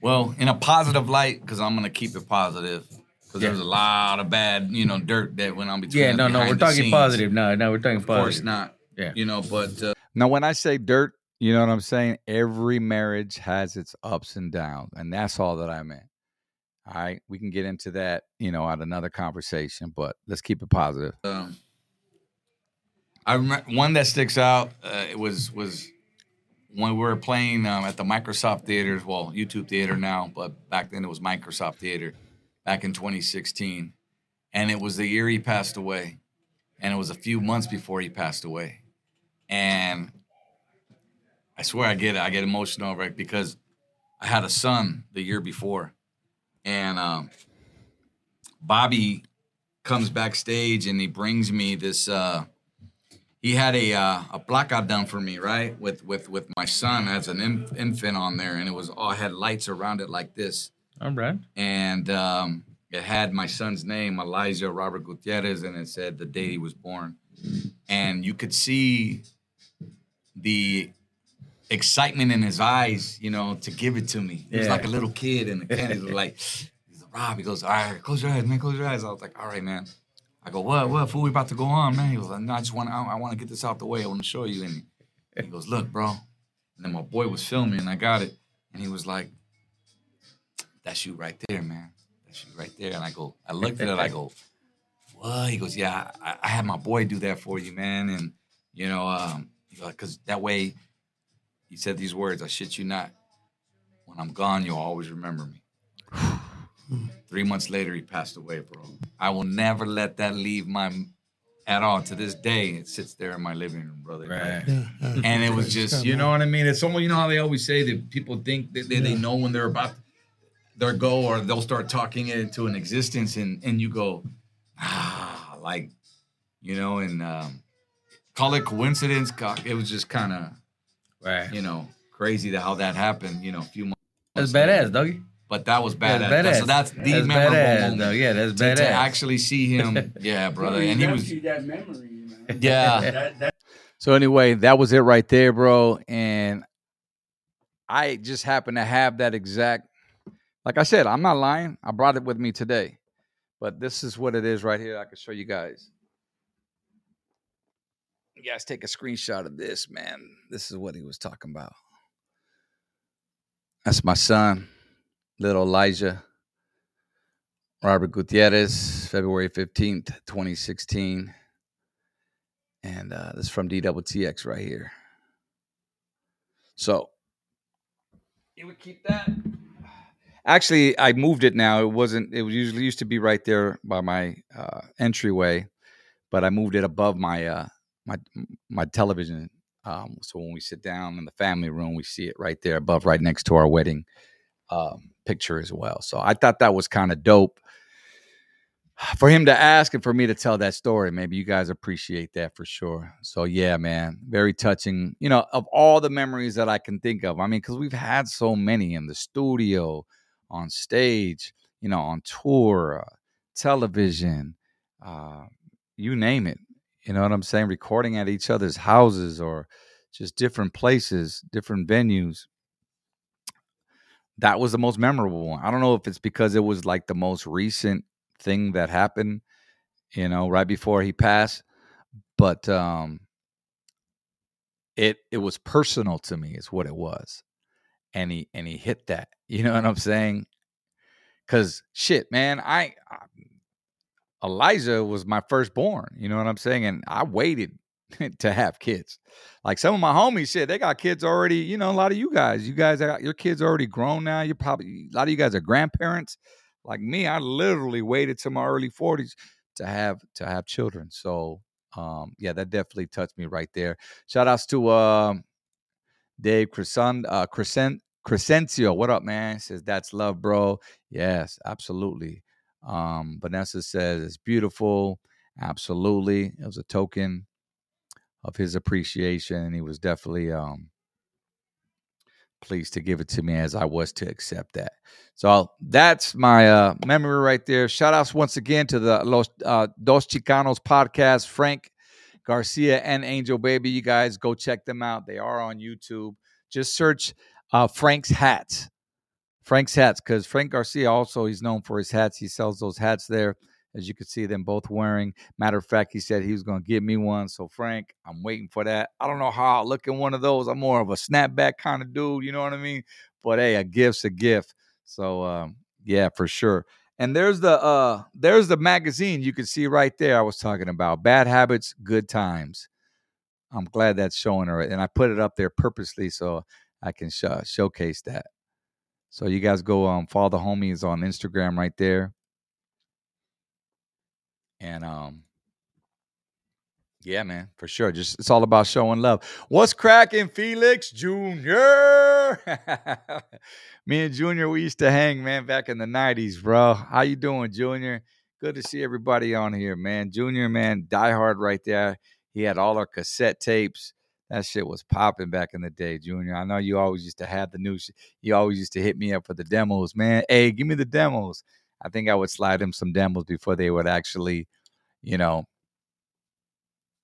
well, in a positive light, because I'm gonna keep it positive, because
Yeah.
there's a lot of bad, you know, dirt that went on between.
Yeah,
us
no, no, we're talking
scenes.
positive. No, no, we're talking positive.
Of course not.
Yeah.
You know, but uh,
Now, when I say dirt, you know what I'm saying? Every marriage has its ups and downs, and that's all that I meant. All right, we can get into that, you know, at another conversation, but let's keep it positive.
um, I remember one that sticks out. Uh, it was was when we were playing um, at the Microsoft theaters. Well, YouTube Theater now, but back then it was Microsoft Theater. Back in 2016, and it was the year he passed away, and it was a few months before he passed away, and I swear I get it. I get emotional over it because I had a son the year before, and um, Bobby comes backstage and he brings me this uh he had a uh, a blackout done for me right with with with my son as an inf- infant on there and it was all had lights around it like this
All right.
and um it had my son's name elijah robert gutierrez and it said the day he was born and you could see the excitement in his eyes you know to give it to me he was
Yeah.
like a little kid and the kid was like He's like, Rob, he goes, all right, close your eyes, man, close your eyes. I was like, all right, man. I go, what, what, fool, we about to go on, man. He goes, like, no, I just want, I, I want to get this out the way. I want to show you. And he goes, look, bro. And then my boy was filming, and I got it, and he was like, that's you right there, man. That's you right there. And I go, I looked at it, I go, what? He goes, yeah, I, I had my boy do that for you, man, and you know, um, because that way, he said these words, I shit you not. When I'm gone, you'll always remember me. Three months later, he passed away, bro. I will never let that leave my at all. To this day, it sits there in my living room, brother.
Right.
And it was just, you know what I mean? It's almost, you know how they always say that people think that they, they know when they're about their goal or they'll start talking it into an existence, and and you go, ah, like, you know, and um, call it coincidence. It was just kind of,
Right.
you know, crazy that how that happened. You know, a few months.
That's badass, doggy.
But that was badass.
That's
That's
badass.
So that's the
That's
memorable
badass,
moment.
dog. Yeah, that's
to, to actually see him, yeah, brother, and he was,
that memory, man.
yeah,
That, that,
So anyway, that was it right there, bro. And I just happened to have that exact. Like I said, I'm not lying. I brought it with me today, but this is what it is right here. I can show you guys. You guys take a screenshot of this, man. This is what he was talking about. That's my son, little Elijah. Robert Gutierrez, February 15th, 2016. And uh, this is from DTTX right here. So you would keep that. Actually, I moved it now. It wasn't. It was usually used to be right there by my uh, entryway, but I moved it above my uh, my my television Um, so when we sit down in the family room, we see it right there above, right next to our wedding um, picture as well. So I thought that was kind of dope for him to ask and for me to tell that story. Maybe you guys appreciate that for sure. So yeah, man, very touching. You know, of all the memories that I can think of, I mean, because we've had so many in the studio, on stage, you know, on tour, uh, television, uh, you name it. You know what I'm saying? Recording at each other's houses or just different places, different venues. That was the most memorable one. I don't know if it's because it was like the most recent thing that happened, you know, right before he passed, but um it it was personal to me is what it was. And he and he hit that. You know what I'm saying? Cuz shit, man, I, I Elijah was my firstborn. You know what I'm saying? And I waited to have kids. Like some of my homies said, they got kids already. You know, a lot of you guys, you guys got your kids already grown now. You're probably a lot of you guys are grandparents. Like me, I literally waited to my early 40s to have to have children. So um, yeah, that definitely touched me right there. Shout outs to uh, Dave Crescent, uh, Crescent, Crescencio. What up, man? Says that's love, bro. Yes, absolutely. Um, Vanessa says it's beautiful. Absolutely. It was a token of his appreciation. He was definitely um, pleased to give it to me as I was to accept that. So that's my uh, memory right there. Shout outs once again to the Los uh, Dos Chicanos podcast, Frank Garcia and Angel Baby. You guys go check them out. They are on YouTube. Just search uh, Frank's Hats. Frank's hats, because Frank Garcia also he's known for his hats. He sells those hats there, as you can see them both wearing. Matter of fact, he said he was going to give me one. So Frank, I'm waiting for that. I don't know how I'll look in one of those. I'm more of a snapback kind of dude, you know what I mean? But hey, a gift's a gift. So um, yeah, for sure. And there's the uh there's the magazine you can see right there. I was talking about bad habits, good times. I'm glad that's showing her, and I put it up there purposely so I can sh- showcase that. So you guys go um follow the homies on Instagram right there. And um yeah, man, for sure. Just it's all about showing love. What's cracking, Felix Jr.? Me and Junior, we used to hang, man, back in the 90s, bro. How you doing, Junior? Good to see everybody on here, man. Junior, man, diehard right there. He had all our cassette tapes that shit was popping back in the day, Junior. I know you always used to have the new. Sh- you always used to hit me up for the demos, man. Hey, give me the demos. I think I would slide him some demos before they would actually, you know,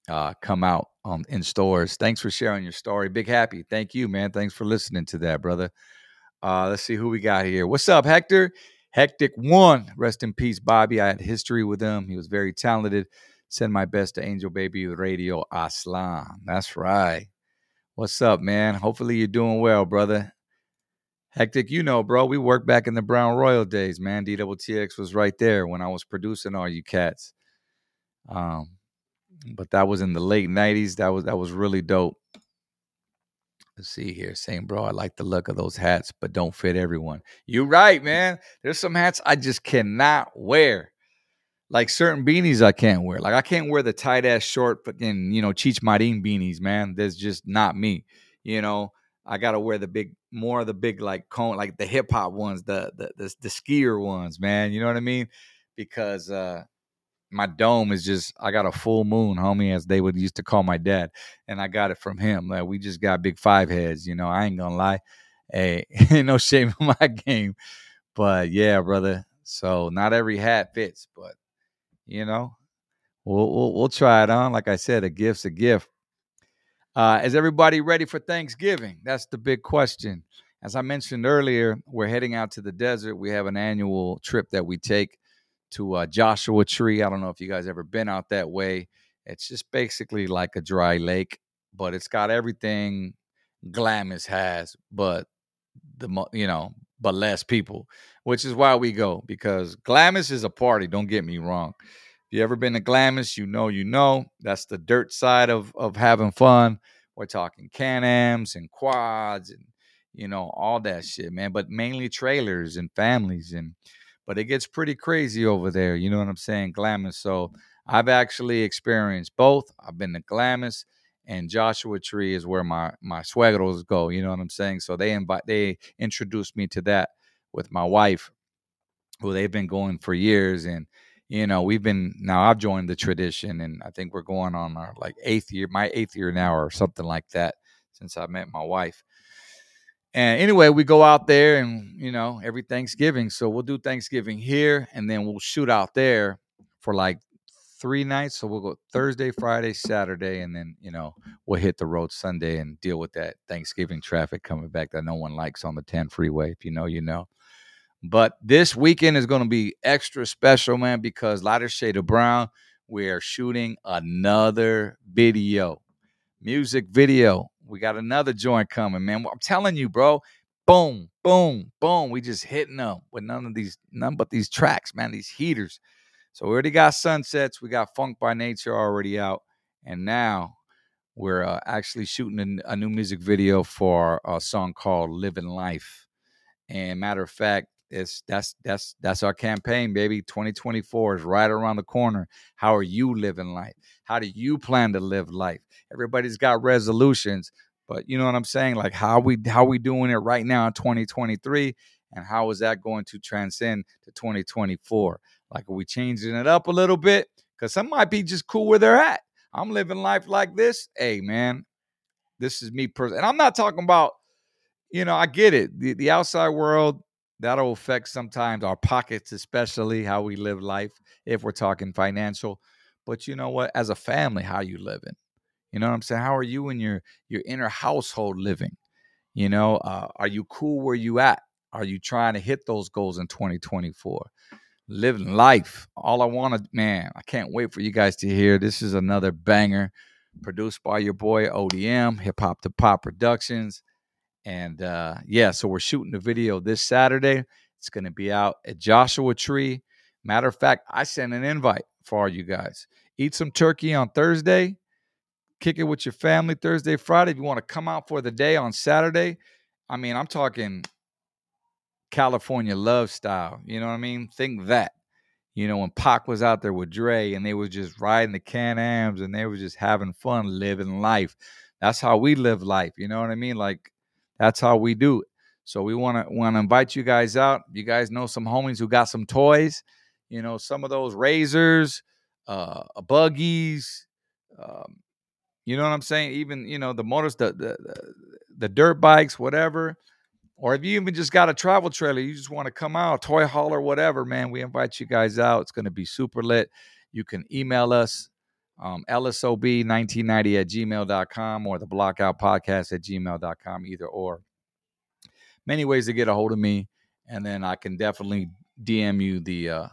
uh, come out on in stores. Thanks for sharing your story, Big Happy. Thank you, man. Thanks for listening to that, brother. Uh, let's see who we got here. What's up, Hector? Hectic one. Rest in peace, Bobby. I had history with him. He was very talented. Send my best to Angel Baby Radio Aslan. That's right. What's up, man? Hopefully you're doing well, brother. Hectic, you know, bro. We worked back in the Brown Royal days, man. DTTX was right there when I was producing all you cats. Um, but that was in the late '90s. That was that was really dope. Let's see here, saying, bro, I like the look of those hats, but don't fit everyone. You right, man. There's some hats I just cannot wear like certain beanies I can't wear. Like I can't wear the tight ass short fucking, you know, Cheech Marin beanies, man. That's just not me. You know, I gotta wear the big more of the big like cone, like the hip hop ones, the, the the the skier ones, man. You know what I mean? Because uh my dome is just I got a full moon, homie, as they would used to call my dad. And I got it from him. Like we just got big five heads, you know. I ain't gonna lie. Hey, ain't no shame in my game. But yeah, brother. So not every hat fits, but you know, we'll, we'll, we'll try it on. Like I said, a gift's a gift. Uh, is everybody ready for Thanksgiving? That's the big question. As I mentioned earlier, we're heading out to the desert. We have an annual trip that we take to uh, Joshua Tree. I don't know if you guys ever been out that way. It's just basically like a dry lake, but it's got everything Glamis has, but the you know, but less people, which is why we go because Glamis is a party. Don't get me wrong. If you ever been to Glamis, you know, you know that's the dirt side of of having fun. We're talking Can-Ams and quads and you know all that shit, man. But mainly trailers and families and but it gets pretty crazy over there. You know what I'm saying? Glamis. So I've actually experienced both. I've been to Glamis and Joshua Tree is where my my suegros go. You know what I'm saying? So they invite they introduced me to that with my wife, who they've been going for years, and you know we've been now I've joined the tradition, and I think we're going on our like eighth year, my eighth year now, or something like that since I met my wife. And anyway, we go out there and you know every Thanksgiving, so we'll do Thanksgiving here, and then we'll shoot out there for like three nights. So we'll go Thursday, Friday, Saturday, and then you know we'll hit the road Sunday and deal with that Thanksgiving traffic coming back that no one likes on the 10 freeway. If you know, you know. But this weekend is going to be extra special, man, because Lighter Shade of Brown, we are shooting another video, music video. We got another joint coming, man. I'm telling you, bro. Boom, boom, boom. We just hitting them with none of these, none but these tracks, man. These heaters. So we already got Sunsets. We got Funk by Nature already out. And now we're uh, actually shooting a, a, new music video for a song called Living Life. And matter of fact, it's that's that's that's our campaign, baby. 2024 is right around the corner. How are you living life? How do you plan to live life? Everybody's got resolutions, but you know what I'm saying? Like how we how we doing it right now in 2023 and how is that going to transcend to 2024? Like, are we changing it up a little bit? Because some might be just cool where they're at. I'm living life like this. Hey, man, this is me personally. And I'm not talking about, you know, I get it. The, the outside world, that'll affect sometimes our pockets, especially how we live life, if we're talking financial. But you know what? As a family, how you living? You know what I'm saying? How are you in your your inner household living? You know, uh, are you cool where you at? Are you trying to hit those goals in 2024? living life. All I want to, man, I can't wait for you guys to hear. This is another banger produced by your boy ODM, Hip Hop to Pop Productions. And uh, yeah, so we're shooting the video this Saturday. It's going to be out at Joshua Tree. Matter of fact, I sent an invite for all you guys. Eat some turkey on Thursday. Kick it with your family Thursday, Friday. If you want to come out for the day on Saturday, I mean, I'm talking California love style. You know what I mean? Think that. You know, when Pac was out there with Dre and they was just riding the Can Ams and they were just having fun, living life. That's how we live life. You know what I mean? Like that's how we do it. So we want to want to invite you guys out. You guys know some homies who got some toys. You know, some of those razors, uh, buggies. Um, you know what I'm saying? Even you know the motors, the the, the dirt bikes, whatever or if you even just got a travel trailer, you just want to come out, toy hauler, whatever, man, we invite you guys out. It's going to be super lit. You can email us, um, lsob1990 at gmail.com or the blockout podcast at gmail.com, either or. Many ways to get a hold of me. And then I can definitely DM you the, uh,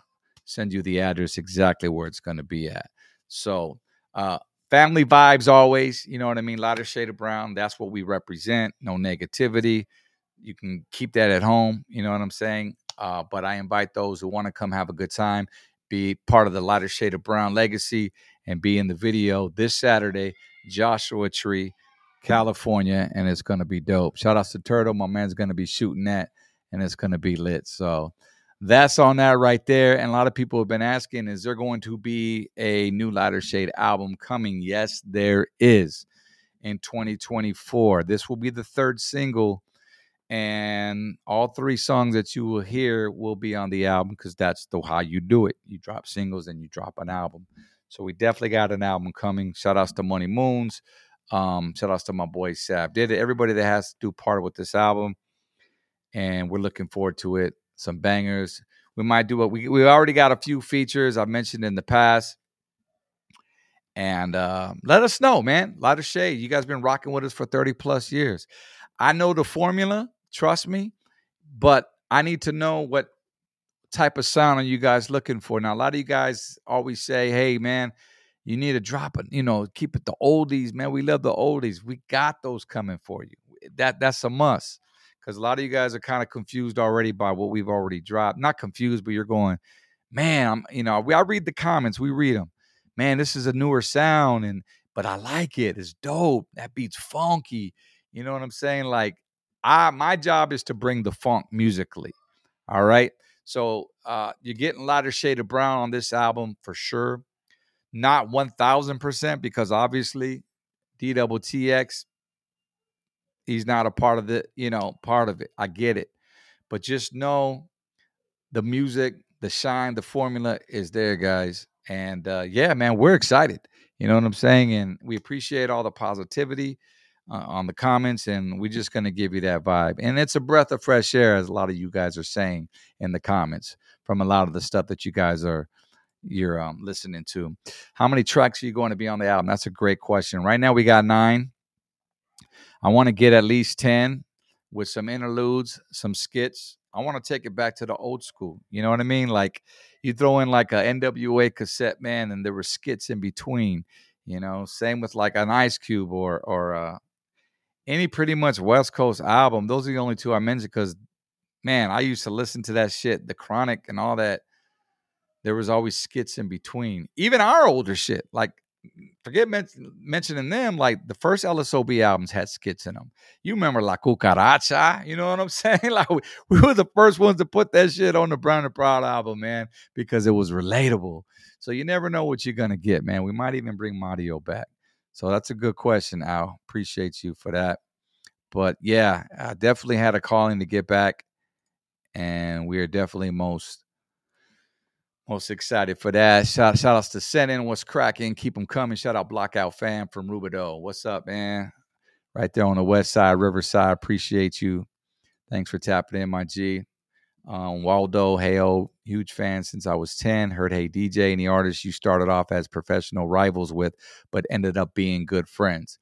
send you the address exactly where it's going to be at. So, uh, family vibes always, you know what I mean? Lighter shade of brown. That's what we represent. No negativity you can keep that at home. You know what I'm saying? Uh, but I invite those who want to come have a good time, be part of the lighter shade of brown legacy, and be in the video this Saturday, Joshua Tree, California, and it's gonna be dope. Shout out to Turtle, my man's gonna be shooting that, and it's gonna be lit. So that's on that right there. And a lot of people have been asking, is there going to be a new lighter shade album coming? Yes, there is in 2024. This will be the third single and all three songs that you will hear will be on the album because that's the how you do it. You drop singles and you drop an album. So we definitely got an album coming. Shout outs to Money Moons. Um, shout outs to my boy Sav. Did. Everybody that has to do part with this album. And we're looking forward to it. Some bangers. We might do what We we already got a few features I mentioned in the past. And uh, let us know, man. A lot of shade. You guys been rocking with us for 30 plus years. I know the formula. Trust me. But I need to know what type of sound are you guys looking for. Now, a lot of you guys always say, hey, man, you need to drop it, you know, keep it the oldies, man. We love the oldies. We got those coming for you. That that's a must. Because a lot of you guys are kind of confused already by what we've already dropped. Not confused, but you're going, man, I'm, you know, we I read the comments, we read them. Man, this is a newer sound, and but I like it. It's dope. That beat's funky. You know what I'm saying? Like I my job is to bring the funk musically. All right. So uh, you're getting a lighter shade of brown on this album for sure. Not one thousand percent because obviously DTTX, he's not a part of the, you know, part of it. I get it. But just know the music, the shine, the formula is there, guys. And uh, yeah, man, we're excited. You know what I'm saying? And we appreciate all the positivity uh, on the comments, and we're just going to give you that vibe. And it's a breath of fresh air, as a lot of you guys are saying in the comments from a lot of the stuff that you guys are you're um, listening to. How many tracks are you going to be on the album? That's a great question. Right now, we got nine. I want to get at least 10 with some interludes, some skits. I want to take it back to the old school. You know what I mean? Like you throw in like a NWA cassette, man, and there were skits in between. You know, same with like an Ice Cube or or uh, any pretty much West Coast album. Those are the only two I mentioned because, man, I used to listen to that shit, the Chronic and all that. There was always skits in between. Even our older shit, like forget men- mentioning them. Like the first LSOB albums had skits in them. You remember La Cucaracha? You know what I'm saying? Like we, we were the first ones to put that shit on the Brown and Proud album, man, because it was relatable. So you never know what you're gonna get, man. We might even bring Mario back. So that's a good question, Al. Appreciate you for that. But yeah, I definitely had a calling to get back, and we are definitely most most excited for that. Shout, shout outs to Senin. What's cracking? Keep them coming. Shout out Blockout Fam from Rubidoux. What's up, man? Right there on the west side, Riverside. Appreciate you. Thanks for tapping in, my G. Um, Waldo, Heyo, huge fan since I was 10. Heard Hey DJ and the artist you started off as professional rivals with, but ended up being good friends.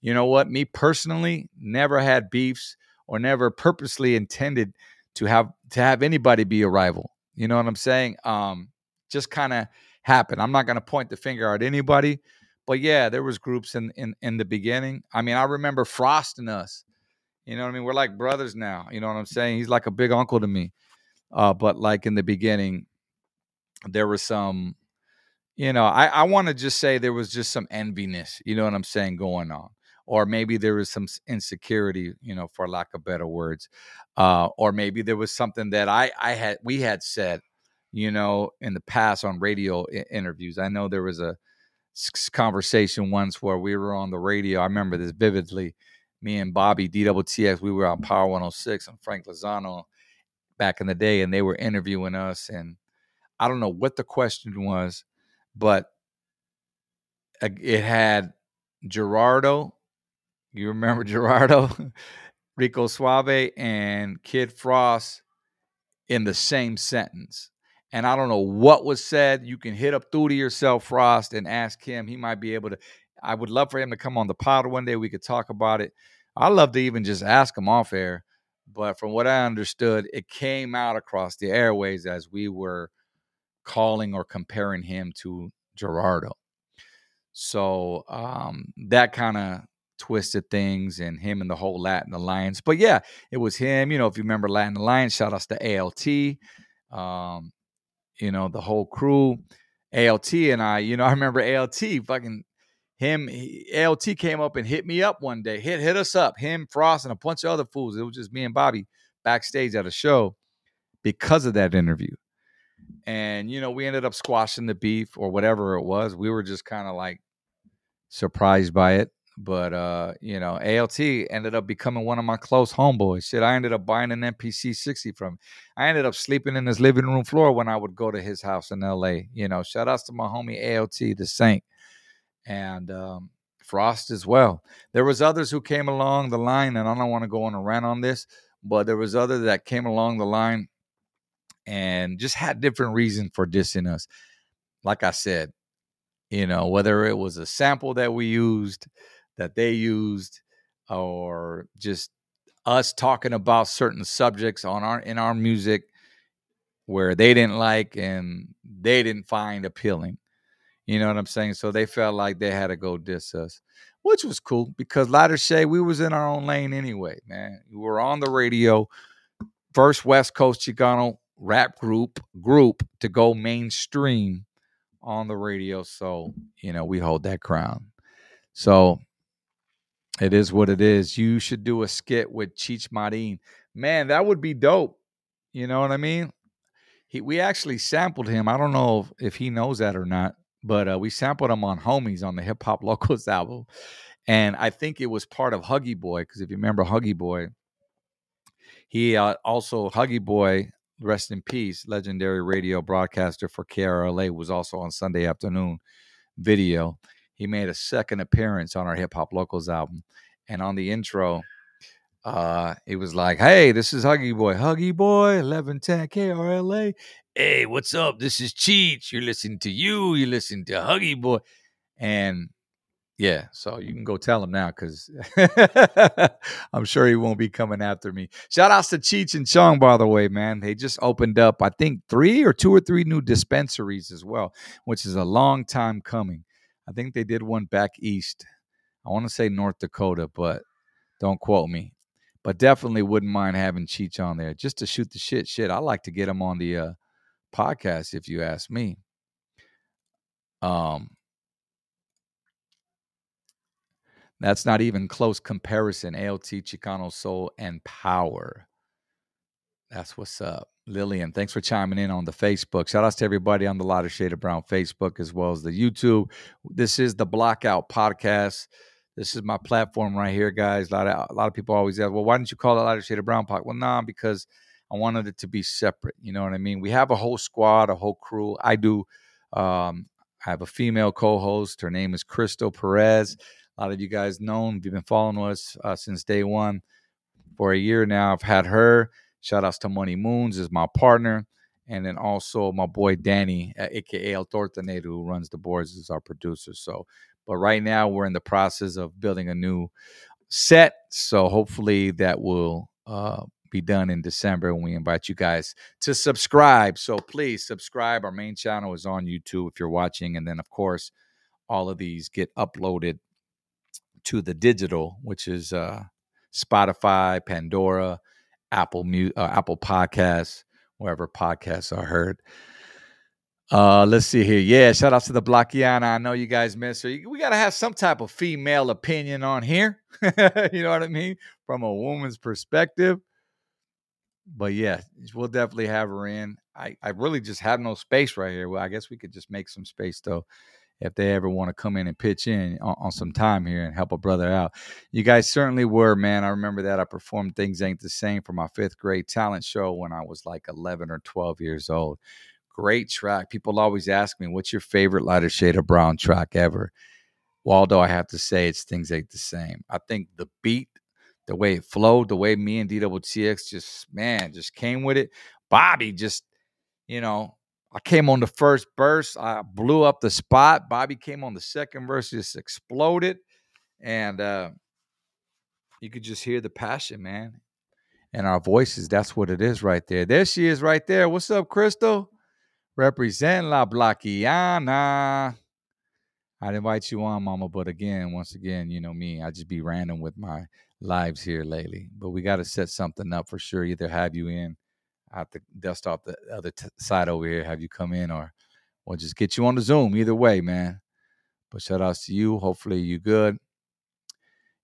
You know what? Me personally, never had beefs or never purposely intended to have to have anybody be a rival. You know what I'm saying? Um, just kind of happened. I'm not going to point the finger at anybody, but yeah, there was groups in, in in the beginning. I mean, I remember Frost and us. You know what I mean? We're like brothers now. You know what I'm saying? He's like a big uncle to me. Uh, but like in the beginning, there was some, you know, I, I want to just say there was just some enviness, you know what I'm saying, going on. Or maybe there was some insecurity, you know, for lack of better words. Uh, or maybe there was something that I, I had, we had said, you know, in the past on radio I- interviews. I know there was a conversation once where we were on the radio. I remember this vividly. Me and Bobby DTTX, we were on Power 106 and Frank Lozano back in the day, and they were interviewing us. And I don't know what the question was, but it had Gerardo. You remember Gerardo, Rico Suave, and Kid Frost in the same sentence. And I don't know what was said. You can hit up through to yourself, Frost, and ask him. He might be able to. I would love for him to come on the pod one day. We could talk about it. I'd love to even just ask him off air. But from what I understood, it came out across the airways as we were calling or comparing him to Gerardo. So um, that kind of twisted things and him and the whole Latin Alliance. But yeah, it was him. You know, if you remember Latin Alliance, shout outs to ALT. Um, you know, the whole crew. ALT and I, you know, I remember ALT fucking him. He, ALT came up and hit me up one day. Hit hit us up. Him, Frost, and a bunch of other fools. It was just me and Bobby backstage at a show because of that interview. And you know, we ended up squashing the beef or whatever it was. We were just kind of like surprised by it. But uh, you know, ALT ended up becoming one of my close homeboys. Shit, I ended up buying an MPC 60 from him. I ended up sleeping in his living room floor when I would go to his house in LA. You know, shout outs to my homie ALT, the Saint, and um, Frost as well. There was others who came along the line, and I don't want to go on a rant on this, but there was other that came along the line and just had different reasons for dissing us. Like I said, you know, whether it was a sample that we used, that they used, or just us talking about certain subjects on our in our music where they didn't like and they didn't find appealing. You know what I'm saying? So they felt like they had to go diss us, which was cool because Lighter Shade, we was in our own lane anyway, man. We were on the radio, first West Coast Chicano rap group group to go mainstream on the radio. So, you know, we hold that crown. So it is what it is. You should do a skit with Cheech Marin. Man, that would be dope. You know what I mean? He we actually sampled him. I don't know if, if he knows that or not, but uh, we sampled him on Homies on the Hip Hop Locals album. and I think it was part of Huggy Boy because if you remember Huggy Boy, he uh, also Huggy Boy, rest in peace, legendary radio broadcaster for KRLA, was also on Sunday afternoon video. He made a second appearance on our Hip Hop Locos album, and on the intro, uh, it was like, "Hey, this is Huggy Boy, Huggy Boy, eleven ten KRLA. Hey, what's up? This is Cheech. You're listening to you. You listen to Huggy Boy, and yeah, so you can go tell him now because I'm sure he won't be coming after me. Shout outs to Cheech and Chong, by the way, man. They just opened up, I think, three or two or three new dispensaries as well, which is a long time coming. I think they did one back east. I want to say North Dakota, but don't quote me. But definitely wouldn't mind having Cheech on there just to shoot the shit. Shit, I like to get him on the uh, podcast if you ask me. Um, That's not even close comparison. ALT, Chicano Soul, and Power. That's what's up. Lillian, thanks for chiming in on the Facebook. Shout outs to everybody on the Lighter Shade of Brown Facebook as well as the YouTube. This is the Blockout Podcast. This is my platform right here, guys. A lot of, a lot of people always ask, well, why didn't you call it Lighter Shade of Brown Podcast? Well, nah, because I wanted it to be separate. You know what I mean? We have a whole squad, a whole crew. I do. Um, I have a female co-host. Her name is Crystal Perez. A lot of you guys know, if you've been following us uh, since day one for a year now. I've had her. Shout outs to Money Moons is my partner. And then also my boy Danny, uh, aka El Tortanero, who runs the boards, is our producer. So, but right now we're in the process of building a new set. So hopefully that will uh, be done in December. And we invite you guys to subscribe. So please subscribe. Our main channel is on YouTube if you're watching. And then, of course, all of these get uploaded to the digital, which is uh, Spotify, Pandora, Apple uh, Apple Podcasts, wherever podcasts are heard. Uh, let's see here. Yeah, shout out to the Blockiana. I know you guys miss her. We got to have some type of female opinion on here. you know what I mean? From a woman's perspective. But yeah, we'll definitely have her in. I, I really just have no space right here. Well, I guess we could just make some space though if they ever want to come in and pitch in on, on, some time here and help a brother out. You guys certainly were, man. I remember that I performed Things Ain't the Same for my fifth grade talent show when I was like 11 or 12 years old. Great track. People always ask me, what's your favorite lighter shade of brown track ever? Waldo, I have to say it's Things Ain't the Same. I think the beat, the way it flowed, the way me and DTTX just, man, just came with it. Bobby just, you know, I came on the first verse. I blew up the spot. Bobby came on the second verse, just exploded. And uh, you could just hear the passion, man. And our voices, that's what it is right there. There she is right there. What's up, Crystal? Represent La Blackiana. I'd invite you on, Mama. But again, once again, you know me, I just be random with my lives here lately. But we got to set something up for sure. Either have you in have to dust off the other t- side over here, have you come in, or or just get you on the Zoom. Either way, man. But shout outs to you. Hopefully you good.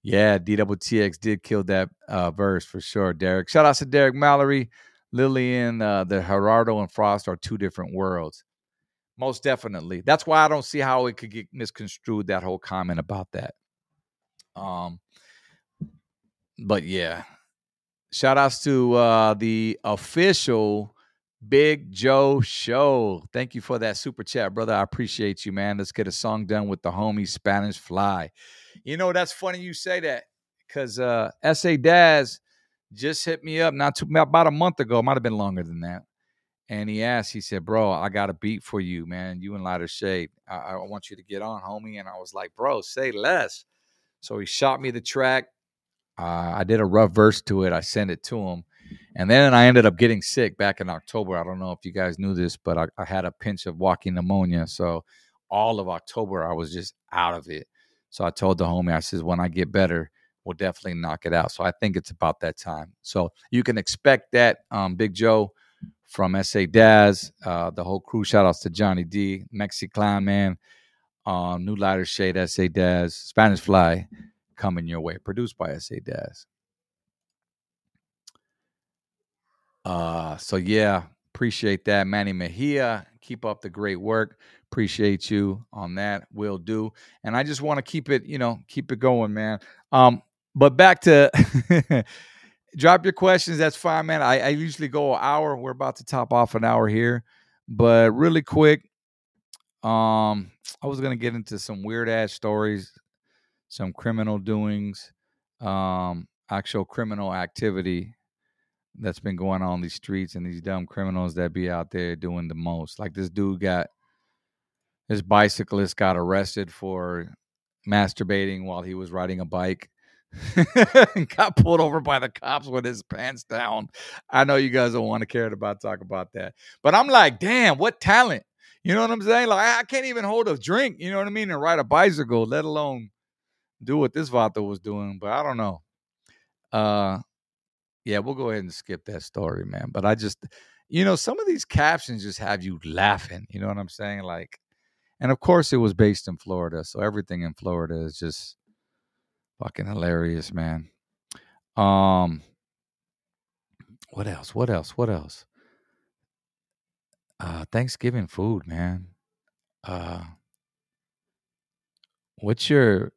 Yeah, DTTX did kill that uh, verse for sure, Derek. Shout outs to Derek Mallory. Lillian, uh, the Gerardo and Frost are two different worlds. Most definitely. That's why I don't see how it could get misconstrued, that whole comment about that. Um, but yeah, Shout outs to uh, the official Big Joe show. Thank you for that super chat, brother. I appreciate you, man. Let's get a song done with the homie Spanish Fly. You know, that's funny you say that because uh, S.A. Daz just hit me up not too, about a month ago. It might have been longer than that. And he asked, he said, Bro, I got a beat for you, man. You and Lighter Shade. I, I want you to get on, homie. And I was like, Bro, say less. So he shot me the track. Uh, I did a rough verse to it. I sent it to him. And then I ended up getting sick back in October. I don't know if you guys knew this, but I, I had a pinch of walking pneumonia. So all of October, I was just out of it. So I told the homie, I says, when I get better, we'll definitely knock it out. So I think it's about that time. So you can expect that. Um, Big Joe from SA Daz, uh, the whole crew. Shout outs to Johnny D, Mexi Clown Man, uh, New Lighter Shade, SA Daz, Spanish Fly coming your way. Produced by SA Daz. Uh, so yeah, appreciate that, Manny Mejia. Keep up the great work. Appreciate you on that. Will do. And I just want to keep it, you know, keep it going, man. Um, but back to drop your questions. That's fine, man. I, I usually go an hour. We're about to top off an hour here, but really quick. Um, I was gonna get into some weird ass stories, some criminal doings, um, actual criminal activity that's been going on these streets and these dumb criminals that be out there doing the most. Like this dude got this bicyclist got arrested for masturbating while he was riding a bike. got pulled over by the cops with his pants down. I know you guys don't want to care about talk about that. But I'm like, damn, what talent. You know what I'm saying? Like I can't even hold a drink, you know what I mean, and ride a bicycle, let alone do what this Vato was doing. But I don't know. Uh yeah, we'll go ahead and skip that story, man. But I just, you know, some of these captions just have you laughing. You know what I'm saying? Like, and of course, it was based in Florida, so everything in Florida is just fucking hilarious, man. Um, what else? What else? What else? Uh, Thanksgiving food, man. Uh, what's your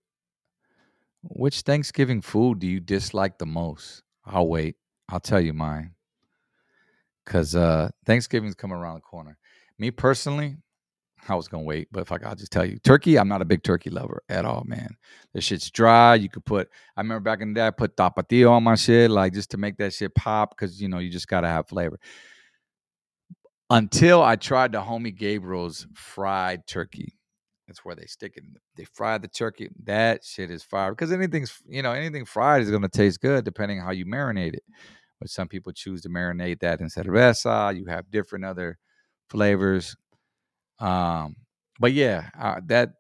which Thanksgiving food do you dislike the most? I'll wait. I'll tell you mine. Cause uh Thanksgiving's coming around the corner. Me personally, I was gonna wait, but I I'll just tell you, turkey, I'm not a big turkey lover at all, man. This shit's dry. You could put I remember back in the day, I put tapatio on my shit, like just to make that shit pop, because you know, you just gotta have flavor. Until I tried the homie Gabriel's fried turkey. That's where they stick it. They fry the turkey. That shit is fire because anything's you know anything fried is gonna taste good depending how you marinate it. But some people choose to marinate that instead in cerveza. You have different other flavors. Um, but yeah, uh, that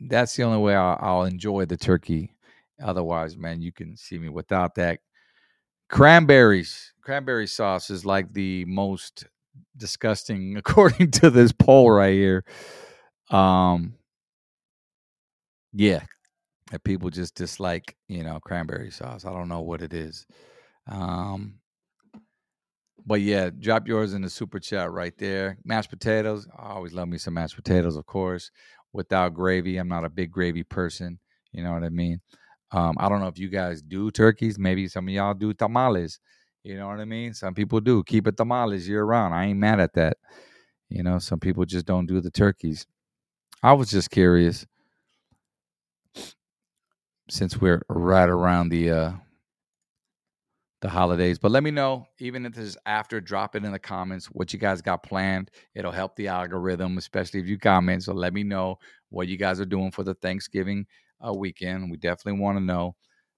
that's the only way I'll, I'll enjoy the turkey. Otherwise, man, you can see me without that. Cranberries, cranberry sauce is like the most disgusting, according to this poll right here. Um, yeah, that people just dislike, you know, cranberry sauce. I don't know what it is. Um, but yeah, drop yours in the super chat right there. Mashed potatoes. I always love me some mashed potatoes, of course. Without gravy, I'm not a big gravy person. You know what I mean? Um, I don't know if you guys do turkeys. Maybe some of y'all do tamales. You know what I mean? Some people do. Keep it tamales year round. I ain't mad at that. You know, some people just don't do the turkeys. I was just curious since we're right around the uh the holidays. But let me know, even if this is after, drop it in the comments what you guys got planned. It'll help the algorithm, especially if you comment. So let me know what you guys are doing for the Thanksgiving uh, weekend. We definitely want to know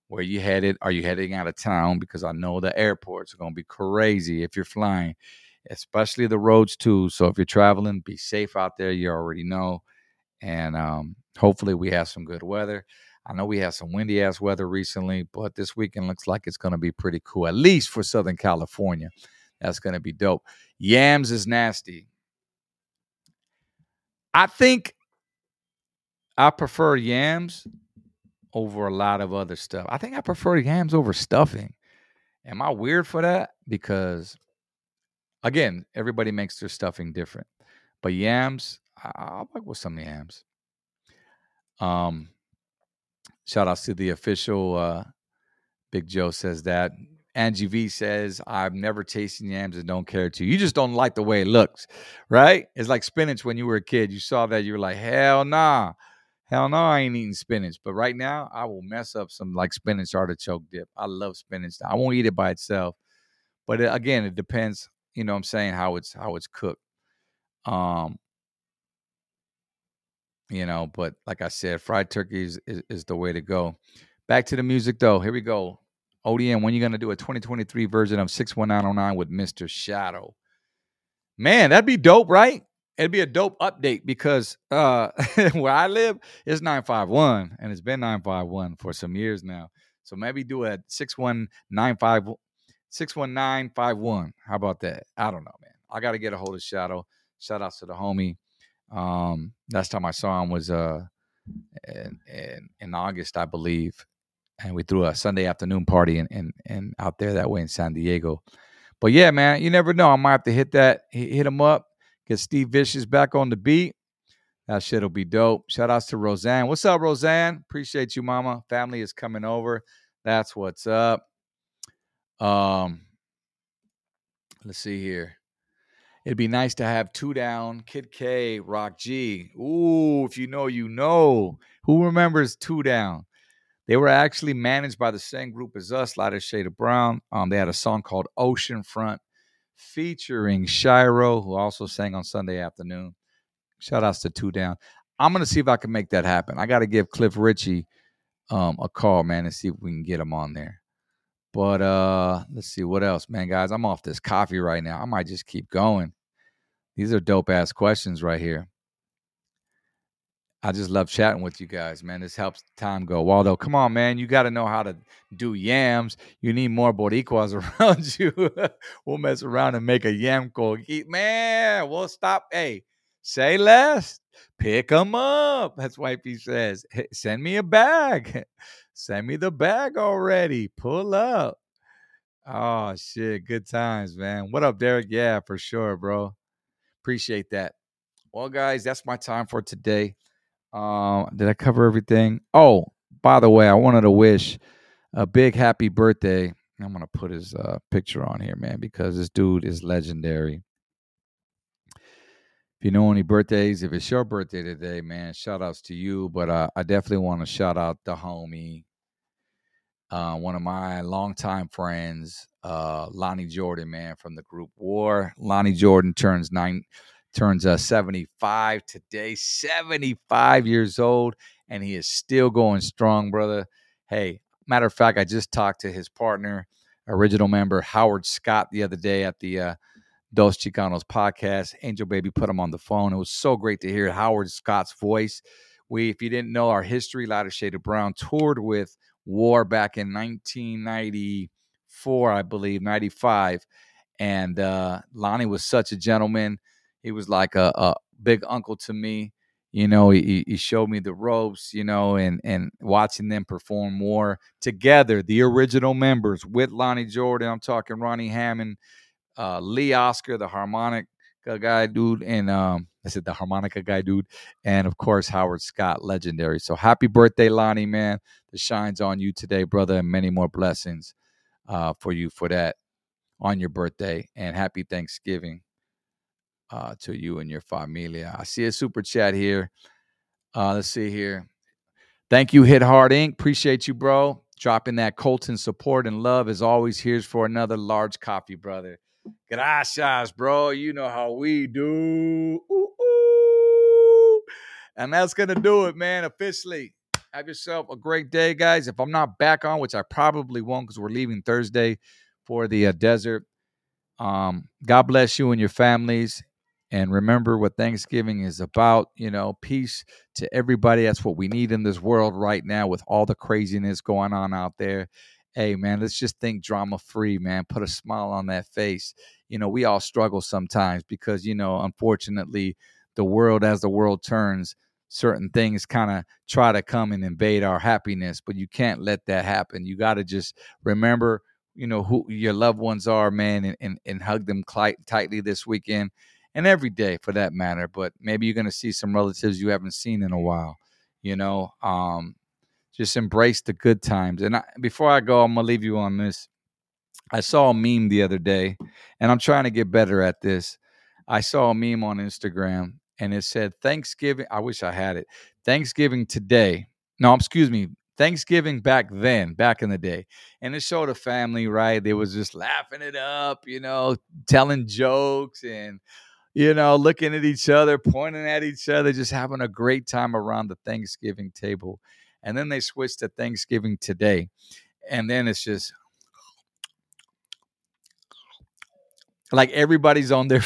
where you headed. Are you heading out of town? Because I know the airports are going to be crazy if you're flying, especially the roads too. So if you're traveling, be safe out there. You already know. And um, hopefully we have some good weather. I know we had some windy ass weather recently, but this weekend looks like it's going to be pretty cool, at least for Southern California. That's going to be dope. Yams is nasty. I think I prefer yams over a lot of other stuff. I think I prefer yams over stuffing. Am I weird for that? Because again, everybody makes their stuffing different. But yams, I'll like with some yams. Um, Shout outs to the official. Uh, Big Joe says that. Angie V says, I've never tasted yams and don't care to. You just don't like the way it looks, right? It's like spinach when you were a kid. You saw that, you were like, hell nah. Hell no, I ain't eating spinach. But right now, I will mess up some like spinach artichoke dip. I love spinach. I won't eat it by itself. But it, again, it depends, you know what I'm saying, how it's how it's cooked. Um, you know. But like I said, fried turkey is, is, is the way to go. Back to the music though. Here we go. ODM, when you gonna do a 2023 version of 61909 with Mr. Shadow? Man, that'd be dope, right? It'd be a dope update because uh where I live is 951 and it's been 951 for some years now. So maybe do a 6195 61951. How about that? I don't know, man. I gotta get a hold of Shadow. Shout out to the homie. Um, last time I saw him was uh in, in, in August, I believe, and we threw a Sunday afternoon party and and out there that way in San Diego. But yeah, man, you never know. I might have to hit that, hit him up, get Steve Vicious back on the beat. That shit'll be dope. Shout outs to Roseanne. What's up, Roseanne? Appreciate you, mama. Family is coming over. That's what's up. Um, let's see here. It'd be nice to have two down, Kid K, Rock G. Ooh, if you know, you know. Who remembers two down? They were actually managed by the same group as us, Lighter Shade of Brown. Um, they had a song called Ocean Front featuring Shiro, who also sang on Sunday afternoon. Shout outs to Two Down. I'm gonna see if I can make that happen. I gotta give Cliff Ritchie um, a call, man, and see if we can get him on there. But uh let's see what else, man, guys. I'm off this coffee right now. I might just keep going. These are dope ass questions right here. I just love chatting with you guys, man. This helps time go. Waldo, come on, man. You got to know how to do yams. You need more Boricuas around you. we'll mess around and make a yam call. Man, we'll stop. Hey, say less. Pick them up. That's why he says. Hey, send me a bag. Send me the bag already. Pull up. Oh, shit. Good times, man. What up, Derek? Yeah, for sure, bro. Appreciate that. Well, guys, that's my time for today. Um, did I cover everything? Oh, by the way, I wanted to wish a big happy birthday. I'm gonna put his uh, picture on here, man, because this dude is legendary. If you know any birthdays, if it's your birthday today, man, shout outs to you. But uh, I definitely want to shout out the homie, uh, one of my longtime friends, uh, Lonnie Jordan, man, from the group War. Lonnie Jordan turns nine turns uh, 75 today, 75 years old, and he is still going strong, brother. Hey, matter of fact, I just talked to his partner, original member Howard Scott, the other day at the uh, Dos Chicanos podcast. Angel Baby put him on the phone. It was so great to hear Howard Scott's voice. We, if you didn't know our history, Lighter Shade of Brown toured with War back in 1994, I believe, 95. And uh, Lonnie was such a gentleman he was like a, a big uncle to me. You know, he, he showed me the ropes, you know, and and watching them perform more together, the original members with Lonnie Jordan. I'm talking Ronnie Hammond, uh, Lee Oskar, the harmonica guy dude, and um, I said the harmonica guy dude, and of course Howard Scott, legendary. So happy birthday, Lonnie, man. The shine's on you today, brother, and many more blessings uh, for you for that on your birthday, and happy Thanksgiving uh, to you and your familia. I see a super chat here. Uh, let's see here. Thank you, Hit Hard Inc. Appreciate you, bro. Dropping that Colton support and love as always. Here's for another large coffee, brother. Gracias, bro. You know how we do. Ooh, ooh. And that's going to do it, man, officially. Have yourself a great day, guys. If I'm not back on, which I probably won't because we're leaving Thursday for the uh, desert, um, God bless you and your families. And remember what Thanksgiving is about, you know, peace to everybody. That's what we need in this world right now with all the craziness going on out there. Hey, man, let's just think drama free, man. Put a smile on that face. You know, we all struggle sometimes because, you know, unfortunately, the world, as the world turns, certain things kind of try to come and invade our happiness, but you can't let that happen. You got to just remember, you know, who your loved ones are, man, and, and, and hug them tightly this weekend and every day for that matter. But maybe you're going to see some relatives you haven't seen in a while. You know, um, just embrace the good times. And I, before I go, I'm gonna leave you on this. I saw a meme the other day, and I'm trying to get better at this. I saw a meme on Instagram, and it said Thanksgiving. I wish I had it. Thanksgiving today. No, excuse me. Thanksgiving back then, back in the day. And it showed a family, right? They was just laughing it up, you know, telling jokes and you know, looking at each other, pointing at each other, just having a great time around the Thanksgiving table. And then they switch to Thanksgiving today. And then it's just like everybody's on their.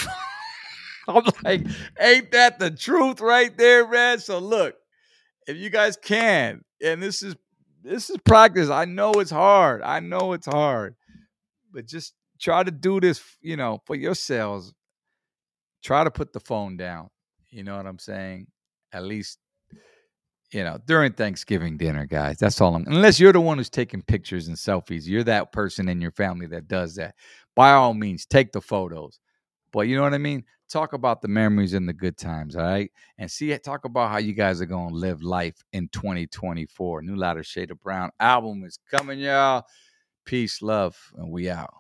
I'm like, ain't that the truth right there, man? So look, if you guys can, and this is this is practice. I know it's hard. I know it's hard. But just try to do this, you know, for yourselves try to put the phone down. You know what I'm saying? At least, you know, during Thanksgiving dinner, guys. That's all I'm unless you're the one who's taking pictures and selfies. You're that person in your family that does that. By all means, take the photos. But you know what I mean? Talk about the memories and the good times, all right? And see eh, talk about how you guys are gonna live life in 2024. New lighter Shade of Brown album is coming, y'all. Peace, love, and we out.